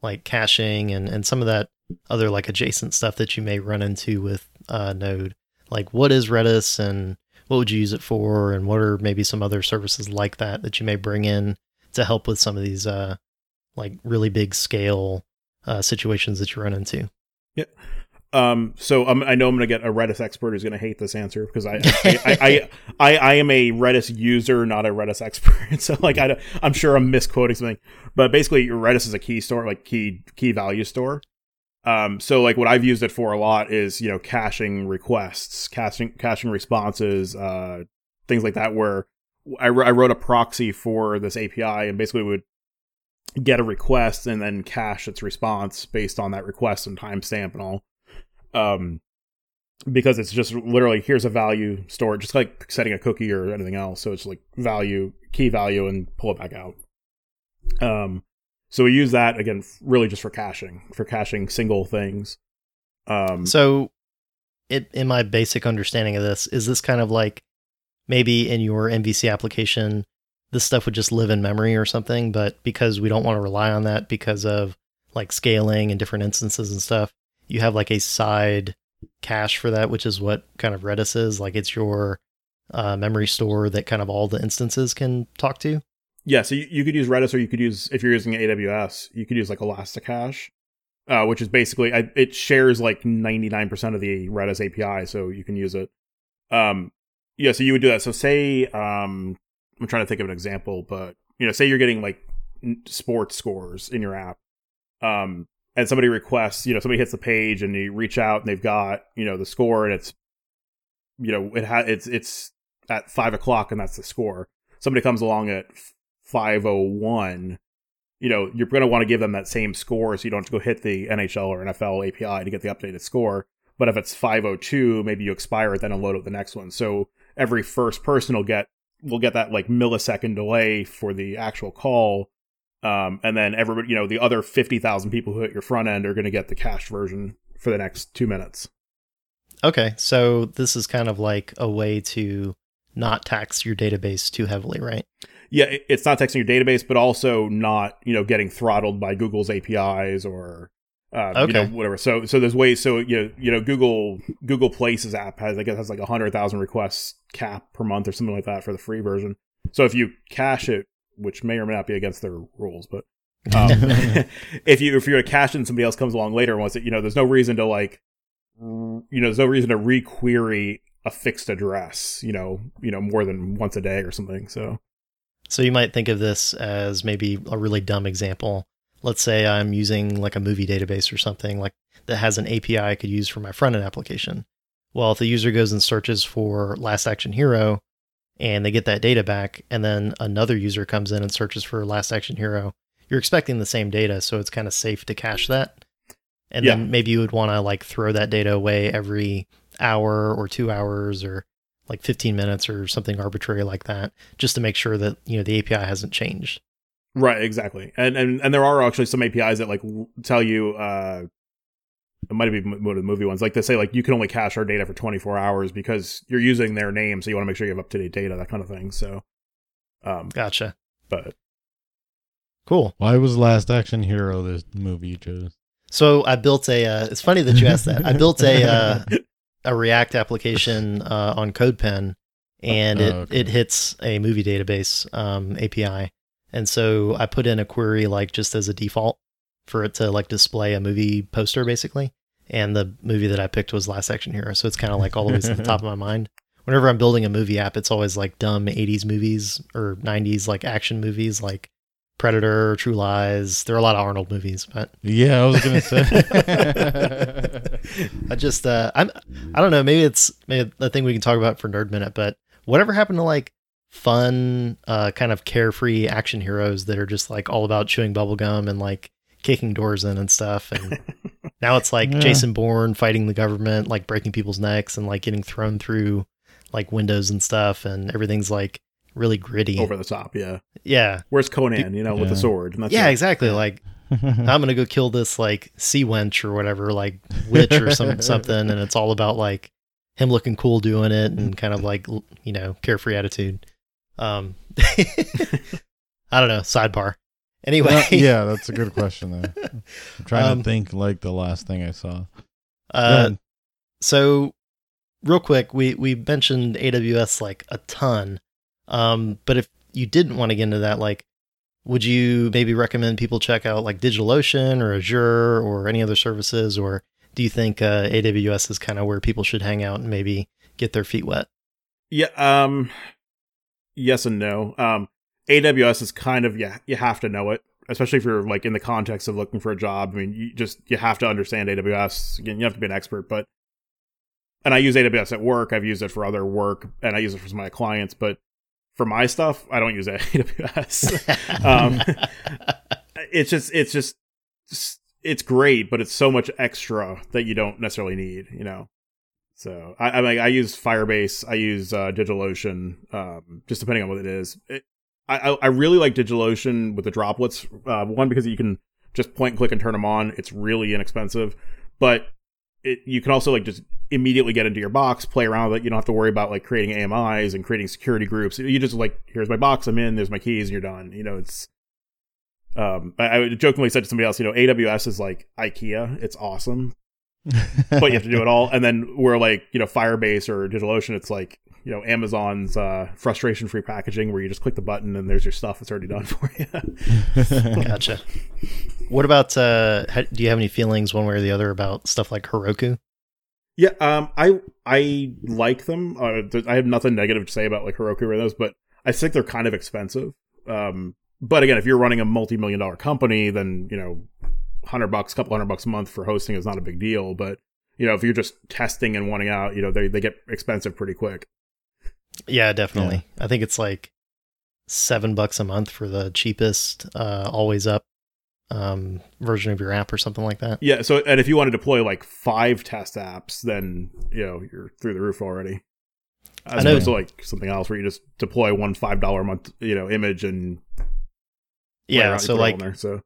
like caching and, and some of that other like adjacent stuff that you may run into with uh, Node? like what is Redis and what would you use it for, and what are maybe some other services like that that you may bring in to help with some of these uh, like really big scale uh, situations that you run into. Um, so um, I know I'm going to get a Redis expert who's going to hate this answer because I I, I, I, I am a Redis user, not a Redis expert. so like I, I'm sure I'm misquoting something, but basically Redis is a key store, like key key value store. Um, so like what I've used it for a lot is you know caching requests, caching caching responses, uh, things like that. Where I, I wrote a proxy for this API and basically would get a request and then cache its response based on that request and timestamp and all um, because it's just literally here's a value stored, just like setting a cookie or anything else. So it's like value, key value, and pull it back out. Um, so we use that again, really just for caching, for caching single things. Um, so, it in my basic understanding of this, is this kind of like maybe in your MVC application, this stuff would just live in memory or something, but because we don't want to rely on that because of like scaling and different instances and stuff, you have like a side cache for that, which is what kind of Redis is. Like it's your uh, memory store that kind of all the instances can talk to. Yeah, so you, you could use Redis or you could use, if you're using AWS, you could use like Elasticache, uh, which is basically, I, it shares like 99% of the Redis API, so you can use it. Um, yeah, so you would do that. So say, um, I'm trying to think of an example, but you know, say you're getting like sports scores in your app. Um, and somebody requests, you know, somebody hits the page and you reach out and they've got, you know, the score and it's, you know, it ha- it's it's at five o'clock and that's the score. Somebody comes along at five oh one, you know, you're going to want to give them that same score so you don't have to go hit the NHL or NFL API to get the updated score. But if it's 502, maybe you expire it then and load up the next one. So every first person will get will get that like millisecond delay for the actual call um, and then everybody, you know, the other 50,000 people who hit your front end are going to get the cached version for the next two minutes. Okay. So this is kind of like a way to not tax your database too heavily, right? Yeah, it's not taxing your database, but also not, you know, getting throttled by Google's APIs or uh, okay. you know, whatever. So, so there's ways. So, you know, you know, Google Google Places app has, I guess, has like a hundred thousand requests cap per month or something like that for the free version. So, if you cache it which may or may not be against their rules, but um, if you if you're a cache and somebody else comes along later and wants it, you know, there's no reason to like, you know, there's no reason to requery a fixed address, you know, you know, more than once a day or something. So, so you might think of this as maybe a really dumb example. Let's say I'm using like a movie database or something like that has an API I could use for my front end application. Well, if the user goes and searches for Last Action Hero, and they get that data back and then another user comes in and searches for last action hero you're expecting the same data so it's kind of safe to cache that and yeah. then maybe you would want to like throw that data away every hour or two hours or like 15 minutes or something arbitrary like that just to make sure that you know the api hasn't changed right exactly and and, and there are actually some apis that like tell you uh it might be one of the movie ones. Like they say, like you can only cache our data for 24 hours because you're using their name, so you want to make sure you have up to date data, that kind of thing. So, um, gotcha. But cool. Why was Last Action Hero this movie you chose? So I built a. Uh, it's funny that you asked that. I built a uh, a React application uh, on CodePen, and it oh, okay. it hits a movie database um, API, and so I put in a query like just as a default for it to like display a movie poster basically. And the movie that I picked was Last Action Hero. So it's kind of like always at the top of my mind. Whenever I'm building a movie app, it's always like dumb 80s movies or 90s like action movies like Predator, True Lies. There are a lot of Arnold movies, but yeah, I was gonna say. I just, uh, I'm, I don't know. Maybe it's maybe a thing we can talk about for Nerd Minute, but whatever happened to like fun, uh, kind of carefree action heroes that are just like all about chewing bubblegum and like kicking doors in and stuff. And now it's like yeah. Jason Bourne fighting the government, like breaking people's necks and like getting thrown through like windows and stuff. And everything's like really gritty. Over the top, yeah. Yeah. Where's Conan, you know, yeah. with the sword? yeah, it. exactly. Like, I'm gonna go kill this like sea wench or whatever, like witch or some something, and it's all about like him looking cool doing it and kind of like you know carefree attitude. Um, I don't know. Sidebar. Anyway, yeah, that's a good question. Though. I'm trying um, to think like the last thing I saw. Uh, so real quick, we we mentioned AWS like a ton, um, but if you didn't want to get into that, like, would you maybe recommend people check out like DigitalOcean or Azure or any other services, or do you think uh, AWS is kind of where people should hang out and maybe get their feet wet? Yeah. Um. Yes and no. Um. AWS is kind of yeah. You have to know it, especially if you're like in the context of looking for a job. I mean, you just you have to understand AWS. Again, you have to be an expert, but and I use AWS at work. I've used it for other work, and I use it for some of my clients. But for my stuff, I don't use AWS. um, it's just it's just it's great, but it's so much extra that you don't necessarily need. You know. So I, I like I use Firebase, I use uh, DigitalOcean, um, just depending on what it is. It, I I really like DigitalOcean with the droplets. Uh, one because you can just point and click and turn them on. It's really inexpensive, but it, you can also like just immediately get into your box, play around with it. You don't have to worry about like creating AMIs and creating security groups. You just like, here's my box, I'm in, there's my keys, and you're done. You know, it's, um, I, I jokingly said to somebody else, you know, AWS is like IKEA. It's awesome, but you have to do it all. And then we're like, you know, Firebase or DigitalOcean, it's like, you know, Amazon's uh, frustration free packaging where you just click the button and there's your stuff. It's already done for you. gotcha. What about, uh, do you have any feelings one way or the other about stuff like Heroku? Yeah, um, I I like them. Uh, I have nothing negative to say about like Heroku or those, but I think they're kind of expensive. Um, but again, if you're running a multi-million dollar company, then you know, hundred bucks, couple hundred bucks a month for hosting is not a big deal. But you know, if you're just testing and wanting out, you know, they they get expensive pretty quick. Yeah, definitely. Yeah. I think it's like seven bucks a month for the cheapest, uh, always up um, version of your app or something like that. Yeah. So, and if you want to deploy like five test apps, then you know you're through the roof already. As opposed to like something else where you just deploy one five dollar a month, you know, image and yeah. So like, there, so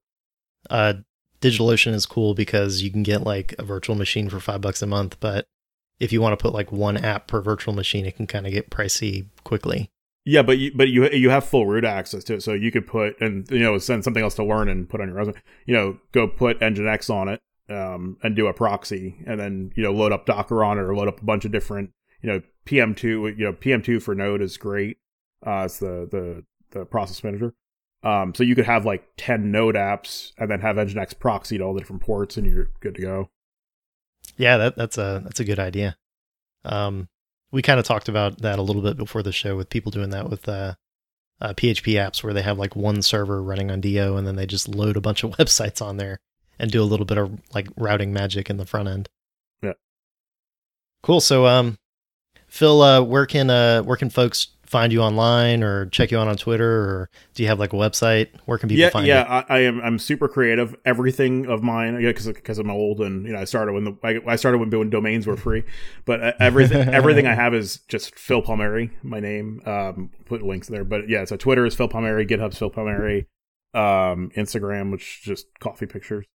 uh, DigitalOcean is cool because you can get like a virtual machine for five bucks a month, but if you want to put like one app per virtual machine, it can kind of get pricey quickly. Yeah, but you, but you you have full root access to it, so you could put and you know send something else to learn and put on your resume. You know, go put Nginx on it um, and do a proxy, and then you know load up Docker on it or load up a bunch of different you know PM2. You know PM2 for Node is great. Uh, it's the the the process manager. Um, so you could have like ten Node apps and then have Nginx proxy to all the different ports, and you're good to go. Yeah, that that's a that's a good idea. Um, we kind of talked about that a little bit before the show with people doing that with uh, uh, PHP apps where they have like one server running on DO and then they just load a bunch of websites on there and do a little bit of like routing magic in the front end. Yeah. Cool. So, um, Phil, uh, where can uh, where can folks find you online or check you out on Twitter or do you have like a website? Where can people yeah, find yeah, you? Yeah, I, I, am. I'm super creative. Everything of mine, yeah, because because I'm old and you know I started when the I, I started when doing domains were free, but uh, everything everything I have is just Phil Palmieri, my name. Um, put links there, but yeah, so Twitter is Phil Palmieri, GitHub's Phil Palmieri, um, Instagram, which is just coffee pictures.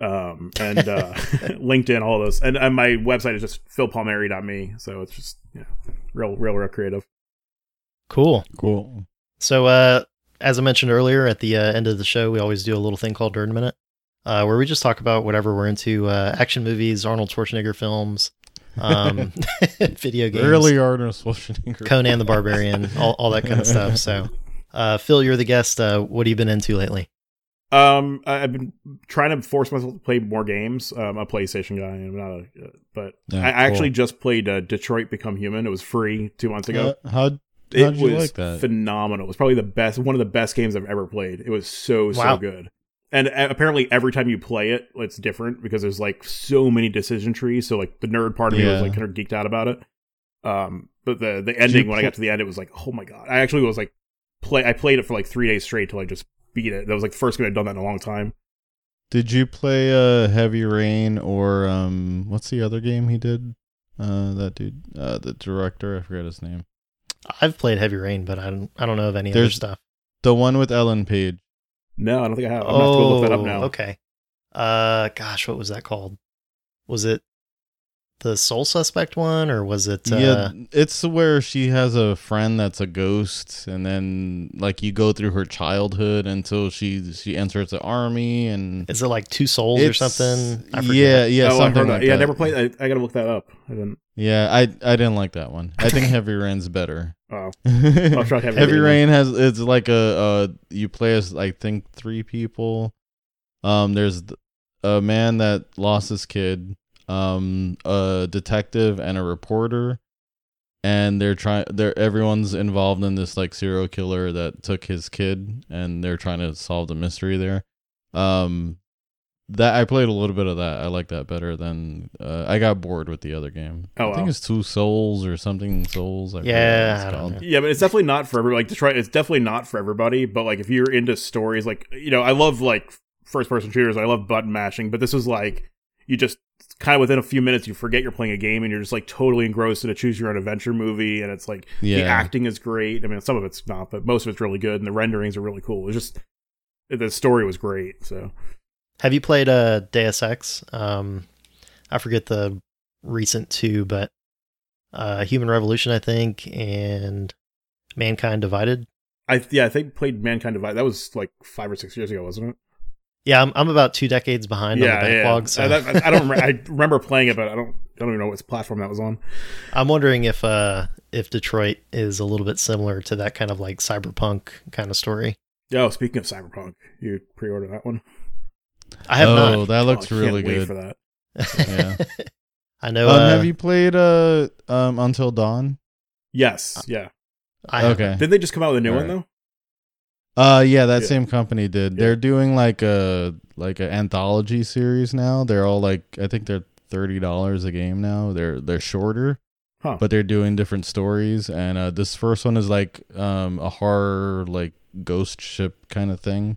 Um, and uh, LinkedIn, all those, and, and my website is just philpalmieri.me. So it's just you know, real, real, real creative. Cool. Cool. So, uh, as I mentioned earlier, at the uh, end of the show, we always do a little thing called Nerd Minute, uh, where we just talk about whatever we're into uh, action movies, Arnold Schwarzenegger films, um, video games. Early Arnold Schwarzenegger. Conan the Barbarian, all, all that kind of stuff. So, uh, Phil, you're the guest. Uh, what have you been into lately? Um, I've been trying to force myself to play more games. I'm a PlayStation guy. I'm not a, uh, but yeah, I cool. actually just played uh, Detroit Become Human. It was free two months ago. Uh, how it was like phenomenal. It was probably the best, one of the best games I've ever played. It was so wow. so good. And apparently, every time you play it, it's different because there's like so many decision trees. So like the nerd part of me yeah. was like kind of geeked out about it. Um, but the the ending when I got to the end, it was like, oh my god! I actually was like, play. I played it for like three days straight till I just beat it. That was like the first game I'd done that in a long time. Did you play uh Heavy Rain or um what's the other game he did? Uh that dude, uh the director, I forget his name. I've played Heavy Rain, but I don't I don't know of any There's other stuff. The one with Ellen Page. No, I don't think I have. I'm oh, have to go look that up now. Okay. Uh gosh, what was that called? Was it the Soul Suspect one, or was it? Uh, yeah, it's where she has a friend that's a ghost, and then like you go through her childhood until she she enters the army, and Is it like Two Souls or something? I forget. Yeah, yeah, oh, I something that. like yeah, I never played. I, I got to look that up. I didn't. Yeah, I I didn't like that one. I think Heavy Rain's better. Oh, Heavy, Heavy Rain Rain has it's like a uh you play as I think three people. Um, there's a man that lost his kid, um, a detective and a reporter, and they're trying. They're everyone's involved in this like serial killer that took his kid, and they're trying to solve the mystery there. Um, that I played a little bit of that. I like that better than uh, I got bored with the other game. Oh, I think it's Two Souls or something Souls. I Yeah, it's I don't called. know. yeah, but it's definitely not for everybody. Like Detroit, it's definitely not for everybody. But like, if you're into stories, like you know, I love like first person shooters. I love button mashing. But this is like you just kind of within a few minutes you forget you're playing a game and you're just like totally engrossed in a choose your own adventure movie. And it's like the acting is great. I mean, some of it's not, but most of it's really good, and the renderings are really cool. It's just the story was great. So Have you played uh, Deus Ex? Um, I forget the recent two, but uh, Human Revolution, I think, and Mankind Divided. I yeah, I think played Mankind Divided. That was like five or six years ago, wasn't it? Yeah, I'm, I'm about two decades behind on the backlog, so I, that- I don't. I remember playing it, but I don't. I don't even know what platform that was on. I'm wondering if uh, if Detroit is a little bit similar to that kind of like cyberpunk kind of story. Oh, speaking of Cyberpunk, you pre-order that one? I have oh, not. that looks Oh, I can't really wait good. for that. Yeah. I know. um, uh, have you played uh um Until Dawn? Yes, yeah. I haven't. okay. Did they just come out with a new All one right. though? Uh yeah, that Yeah. same company did. Yeah. They're doing like a like an anthology series now. They're all like I think they're thirty dollars a game now. They're they're shorter, Huh. but they're doing different stories. And uh this first one is like um a horror like ghost ship kind of thing.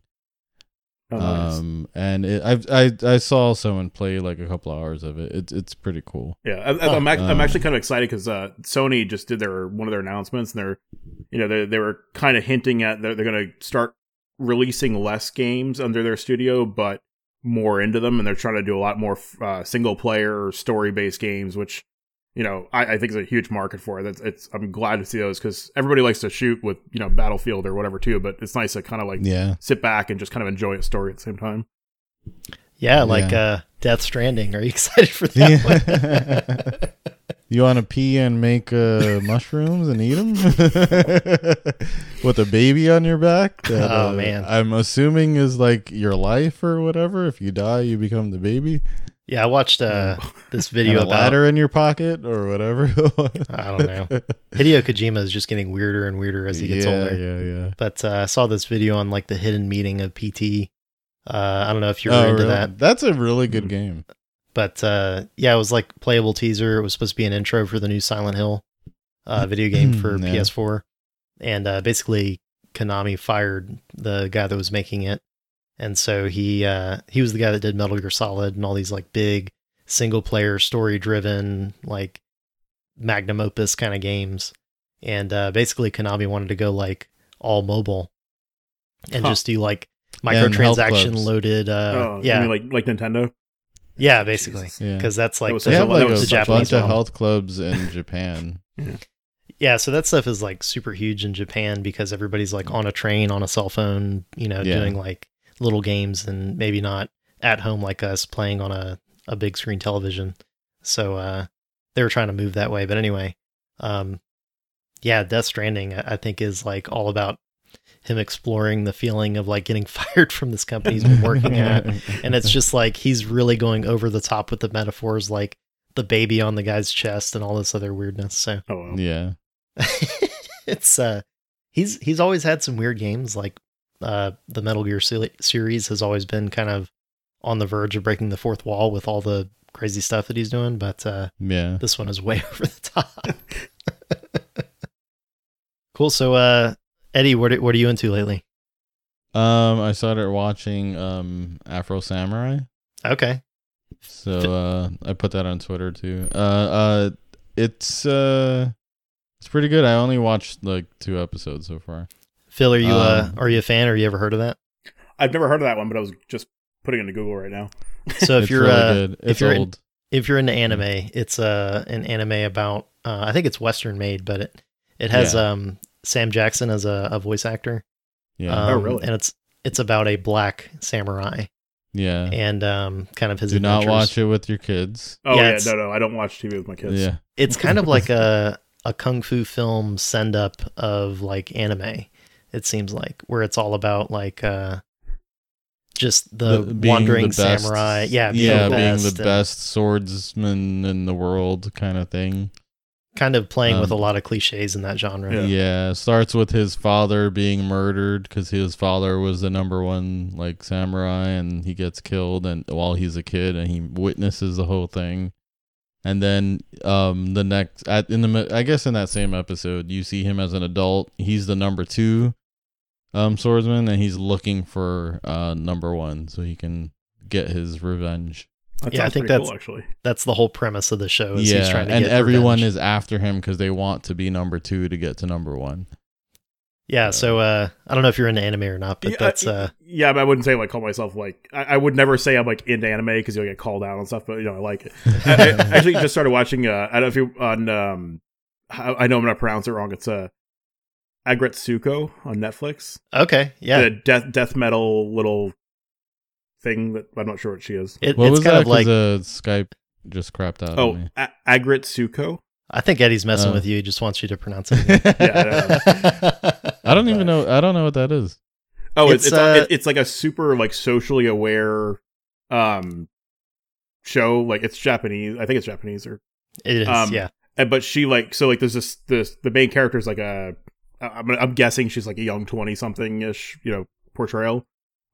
Oh, nice. Um and it, I've I I saw someone play like a couple hours of it. It's it's pretty cool. yeah, I, I- I'm, ac- I'm Um, actually kind of excited because uh, Sony just did their one of their announcements, and they're, you know, they they were kind of hinting at they're, they're going to start releasing less games under their studio, but more into them, and they're trying to do a lot more uh, single player story based games, which you know I, I think it's a huge market for it. It's, it's I'm glad to see those because everybody likes to shoot with you know Battlefield or whatever too, but it's nice to kind of like Yeah. sit back and just kind of enjoy a story at the same time. yeah, like Yeah. uh, Death Stranding. Are you excited for that one? you want to pee and make uh, mushrooms and eat them with a baby on your back? that, Oh, uh, man. I'm assuming is like your life or whatever. If you die, you become the baby. Yeah, I watched uh, this And video a about. ladder in your pocket or whatever. I don't know. Hideo Kojima is just getting weirder and weirder as he gets yeah, older. Yeah, yeah. Yeah. But uh, I saw this video on like the hidden meeting of PT. Uh, I don't know if you're Oh, into really? that, That's a really good Mm. game. but uh, yeah, it was like playable teaser. It was supposed to be an intro for the new Silent Hill uh, video game for Yeah. PS4, and uh, basically Konami fired the guy that was making it, and so he uh, he was the guy that did Metal Gear Solid and all these like big single player story driven like magnum opus kind of games, and uh, basically Konami wanted to go like all mobile and Huh. just do like microtransaction loaded. Uh, oh, yeah, you mean like like Nintendo? yeah, basically Jesus. Yeah. because that's like was the, They have a- like that was a Japanese bunch of health clubs in Japan. Yeah, so that stuff is like super huge in Japan because everybody's like on a train on a cell phone, you know, Yeah. doing like little games and maybe not at home like us playing on a, a big screen television. So uh they were trying to move that way. But anyway, um yeah, Death Stranding I I think is like all about him exploring the feeling of like getting fired from this company he's been working at. And it's just like he's really going over the top with the metaphors like the baby on the guy's chest and all this other weirdness. So Oh, well. yeah. it's uh he's he's always had some weird games like uh the Metal Gear series has always been kind of on the verge of breaking the fourth wall with all the crazy stuff that he's doing but uh Yeah. this one is way over the top. cool so uh Eddie what are, what are you into lately? Um, I started watching um Afro Samurai. Okay. So uh I put that on Twitter too. Uh uh it's uh it's pretty good. I only watched like two episodes so far. Phil are you uh Um, are you a fan or you ever heard of that? I've never heard of that one, but I was just putting it into Google right now. So if it's you're really uh good. if you're in- old. if you're into anime, it's uh, an anime about uh, I think it's Western made, but it it has Yeah. um, Sam Jackson as a, a voice actor. Yeah. Um, Oh, really? And it's it's about a black samurai yeah. and um, kind of his Do not watch it with your kids. Oh Yeah, yeah, no, no, I don't watch TV with my kids. Yeah. It's kind of like a a kung fu film send up of like anime. It seems like where it's all about like uh just the, being wandering the best- samurai. Yeah, being yeah, the being the and best swordsman in the world, kind of thing. Kind of playing with a Um, lot of cliches in that genre. Yeah. Yeah. starts with his father being murdered because his father was the number one like samurai, and he gets killed, and while he's a kid, and he witnesses the whole thing. And then um the next at in the I guess in that same episode you see him as an adult. He's the number two um swordsman, and he's looking for uh number one so he can get his revenge. That Yeah, I think that's- cool, actually. That's the whole premise of the show. Is he's yeah, trying to and get everyone revenge. is after him because they want to be number two to get to number one. Yeah, so uh, I don't know if you're into anime or not, but Yeah, that's I- uh, yeah, but I wouldn't say like call myself like I, I would never say I'm like into anime because you'll get called out and stuff. But you know, I like it. I, I actually just started watching. Uh, I don't know if you on. Um, I, I know I'm gonna pronounce it wrong. It's uh, Agretsuko on Netflix. okay. Yeah, The death death metal little thing that I'm not sure what she is. it, What it's was kind that? of like uh, Skype just crapped out. Oh, on. A- Agretsuko. I think Eddie's messing Oh. with you. He just wants you to pronounce it. Yeah, I don't even know. I don't know what that is. Oh, it's It's, it's, uh, it- it's like a super like socially aware um show. Like it's Japanese. I think it's Japanese or It is. Um, yeah. And- but she like so like there's this this the main character is like a I'm, I'm guessing she's like a young 20 something ish you know portrayal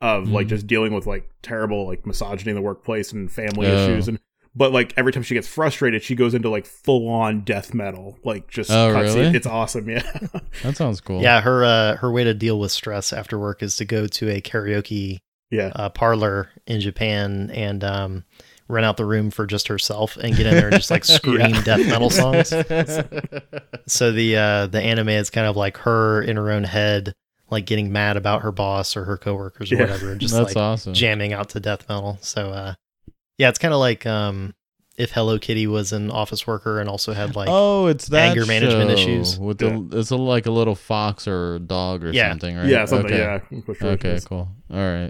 of like Mhm. just dealing with like terrible like misogyny in the workplace and family Oh. issues and but like every time she gets frustrated she goes into like full on death metal like just Oh, cutscene. really? it's awesome yeah That sounds cool. Yeah, her uh, her way to deal with stress after work is to go to a karaoke yeah uh, parlor in Japan and um, rent out the room for just herself and get in there and just like scream Yeah. death metal songs. So the uh, the anime is kind of like her in her own head, like getting mad about her boss or her coworkers or Yeah. whatever, and just That's like awesome. jamming out to death metal. So uh, yeah, it's kind of like um, if Hello Kitty was an office worker and also had like oh, it's that anger management issues. with the. It's a, like a little fox or dog or Yeah. something, right? yeah something Okay. yeah sure Okay, cool. All right.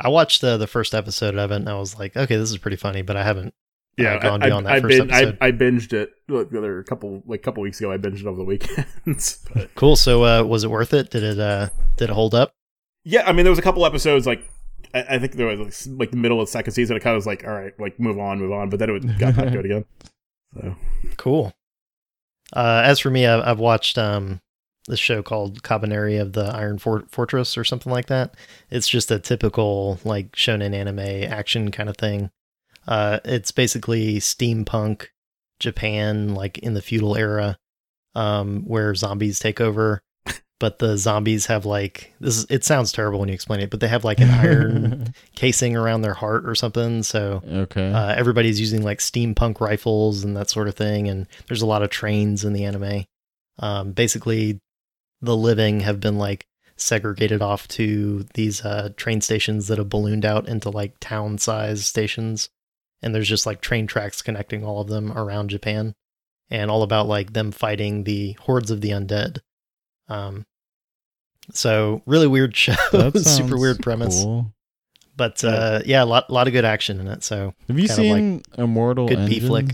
I watched the the first episode of it and I was like, okay, this is pretty funny, but I haven't yeah uh, gone I, beyond I, that I, first bin- episode. I binged it the other couple like couple weeks ago I binged it over the weekends but Cool. So uh, was it worth it? Did it uh, did it hold up? Yeah, I mean, there was a couple episodes like I, I think there was like, like the middle of the second season. It kind of was like, all right, like move on, move on, but then it got back to it again. So Cool. Uh, as for me, I've, I've watched um, this show called Kabaneri of the Iron For- Fortress or something like that. It's just a typical like shonen anime action kind of thing. Uh, it's basically steampunk Japan, like in the feudal era, um, where zombies take over. But the zombies have like this. Is, it sounds terrible when you explain it, but they have like an iron casing around their heart or something. So okay. uh, everybody's using like steampunk rifles and that sort of thing, and there's a lot of trains in the anime. Um, basically, the living have been like segregated off to these uh, train stations that have ballooned out into like town size stations, and there's just like train tracks connecting all of them around Japan, and all about like them fighting the hordes of the undead. Um, so really weird show, super weird premise, cool. but uh, yeah, a lot, lot of good action in it. So Have you kind of seen Immortal good B flick.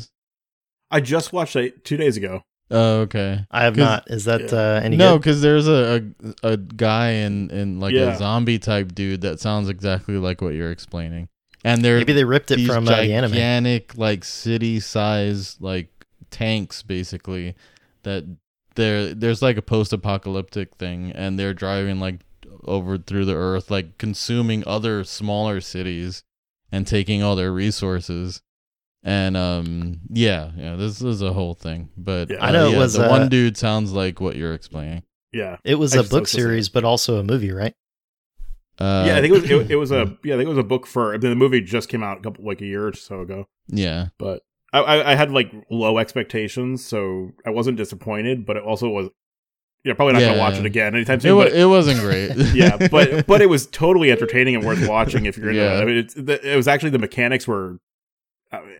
I just watched it two days ago. Oh, okay. I have not. Is that Yeah. uh, any no, because there's a, a a guy in in like Yeah. a zombie type dude that sounds exactly like what you're explaining, and they're Maybe they ripped it these from uh, the anime. gigantic like city size like tanks basically that there there's like a post apocalyptic thing and they're driving like over through the earth like consuming other smaller cities and taking all their resources and um yeah yeah this is a whole thing but Yeah. uh, I know it was, the uh, one dude sounds like what you're explaining Yeah, It was I a book looked series, but also a movie, right? uh, yeah. I think it was it, it was a yeah. I think it was a book for. I mean, the movie just came out a couple like a year or so ago. yeah But I, I, I had like low expectations, so I wasn't disappointed. But it also was. Yeah, probably not Yeah. gonna watch it again anytime soon. wa- but it wasn't great yeah, but but it was totally entertaining and worth watching if you're into Yeah. it. I mean, it's, it was actually the mechanics were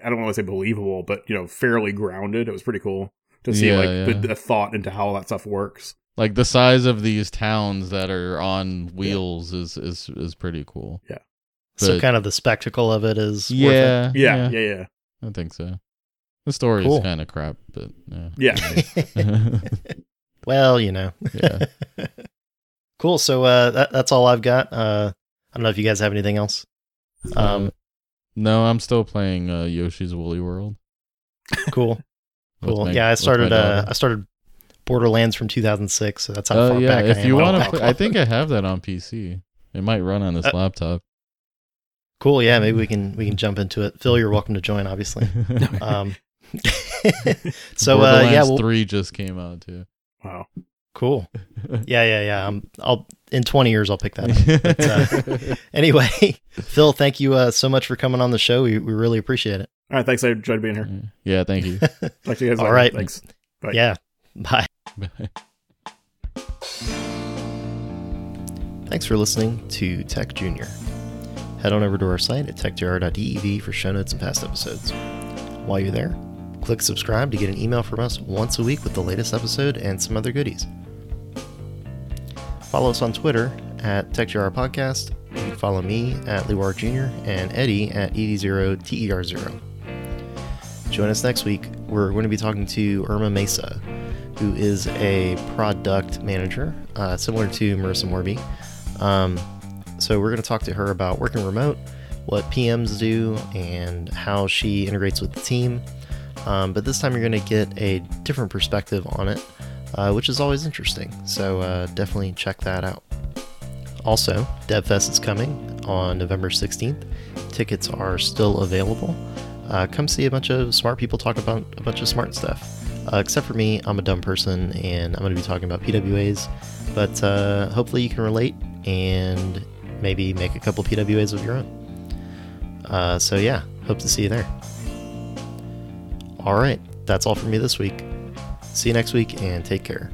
I don't want to say believable, but you know, fairly grounded. It was pretty cool to see Yeah, like yeah. The, the thought into how all that stuff works. Like the size of these towns that are on wheels is is is pretty cool. Yeah. So kind of the spectacle of it is. worth it. Yeah, Yeah, yeah, yeah. I think so. The story Cool. is kind of crap, but yeah. Yeah. well, you know. Yeah. cool. So uh, that, that's all I've got. Uh, I don't know if you guys have anything else. Um, Uh, no, I'm still playing uh, Yoshi's Woolly World. cool. Cool. my- yeah, I started. Uh. I started Borderlands from 2006, so that's how Oh far yeah, back I if am. you wanna play, I think I have that on PC. It might run on this Uh, laptop. Cool. Yeah, maybe we can we can jump into it. Phil, you're welcome to join. Obviously. Um, so uh, Borderlands yeah, well, three just came out too. Wow. Cool. Yeah, yeah, yeah. Um, I'll in 20 years I'll pick that up. But, uh, anyway, Phil, thank you uh, so much for coming on the show. We, we really appreciate it. All right. Thanks. I enjoyed being here. yeah, thank you. Talk to you guys All later. right. Thanks. Bye. Yeah. Bye. Bye. Thanks for listening to Tech Junior. Head on over to our site at techjr.dev for show notes and past episodes. While you're there, click subscribe to get an email from us once a week with the latest episode and some other goodies. Follow us on Twitter at TechJR Podcast. You can follow me at Lewar Jr. and Eddie at ED0TER0. Join us next week. We're going to be talking to Irma Mesa, who is a product manager, uh, similar to Marissa Morby. Um, so we're going to talk to her about working remote, what PMs do, and how she integrates with the team. Um, but this time you're going to get a different perspective on it, uh, which is always interesting. So uh, definitely check that out. Also, DevFest is coming on November 16th. Tickets are still available. Uh, come see a bunch of smart people talk about a bunch of smart stuff. Uh, except for me, I'm a dumb person and I'm going to be talking about PWAs. But uh, hopefully you can relate and maybe make a couple PWAs of your own. Uh, so yeah, hope to see you there. All right, that's all for me this week. See you next week and take care.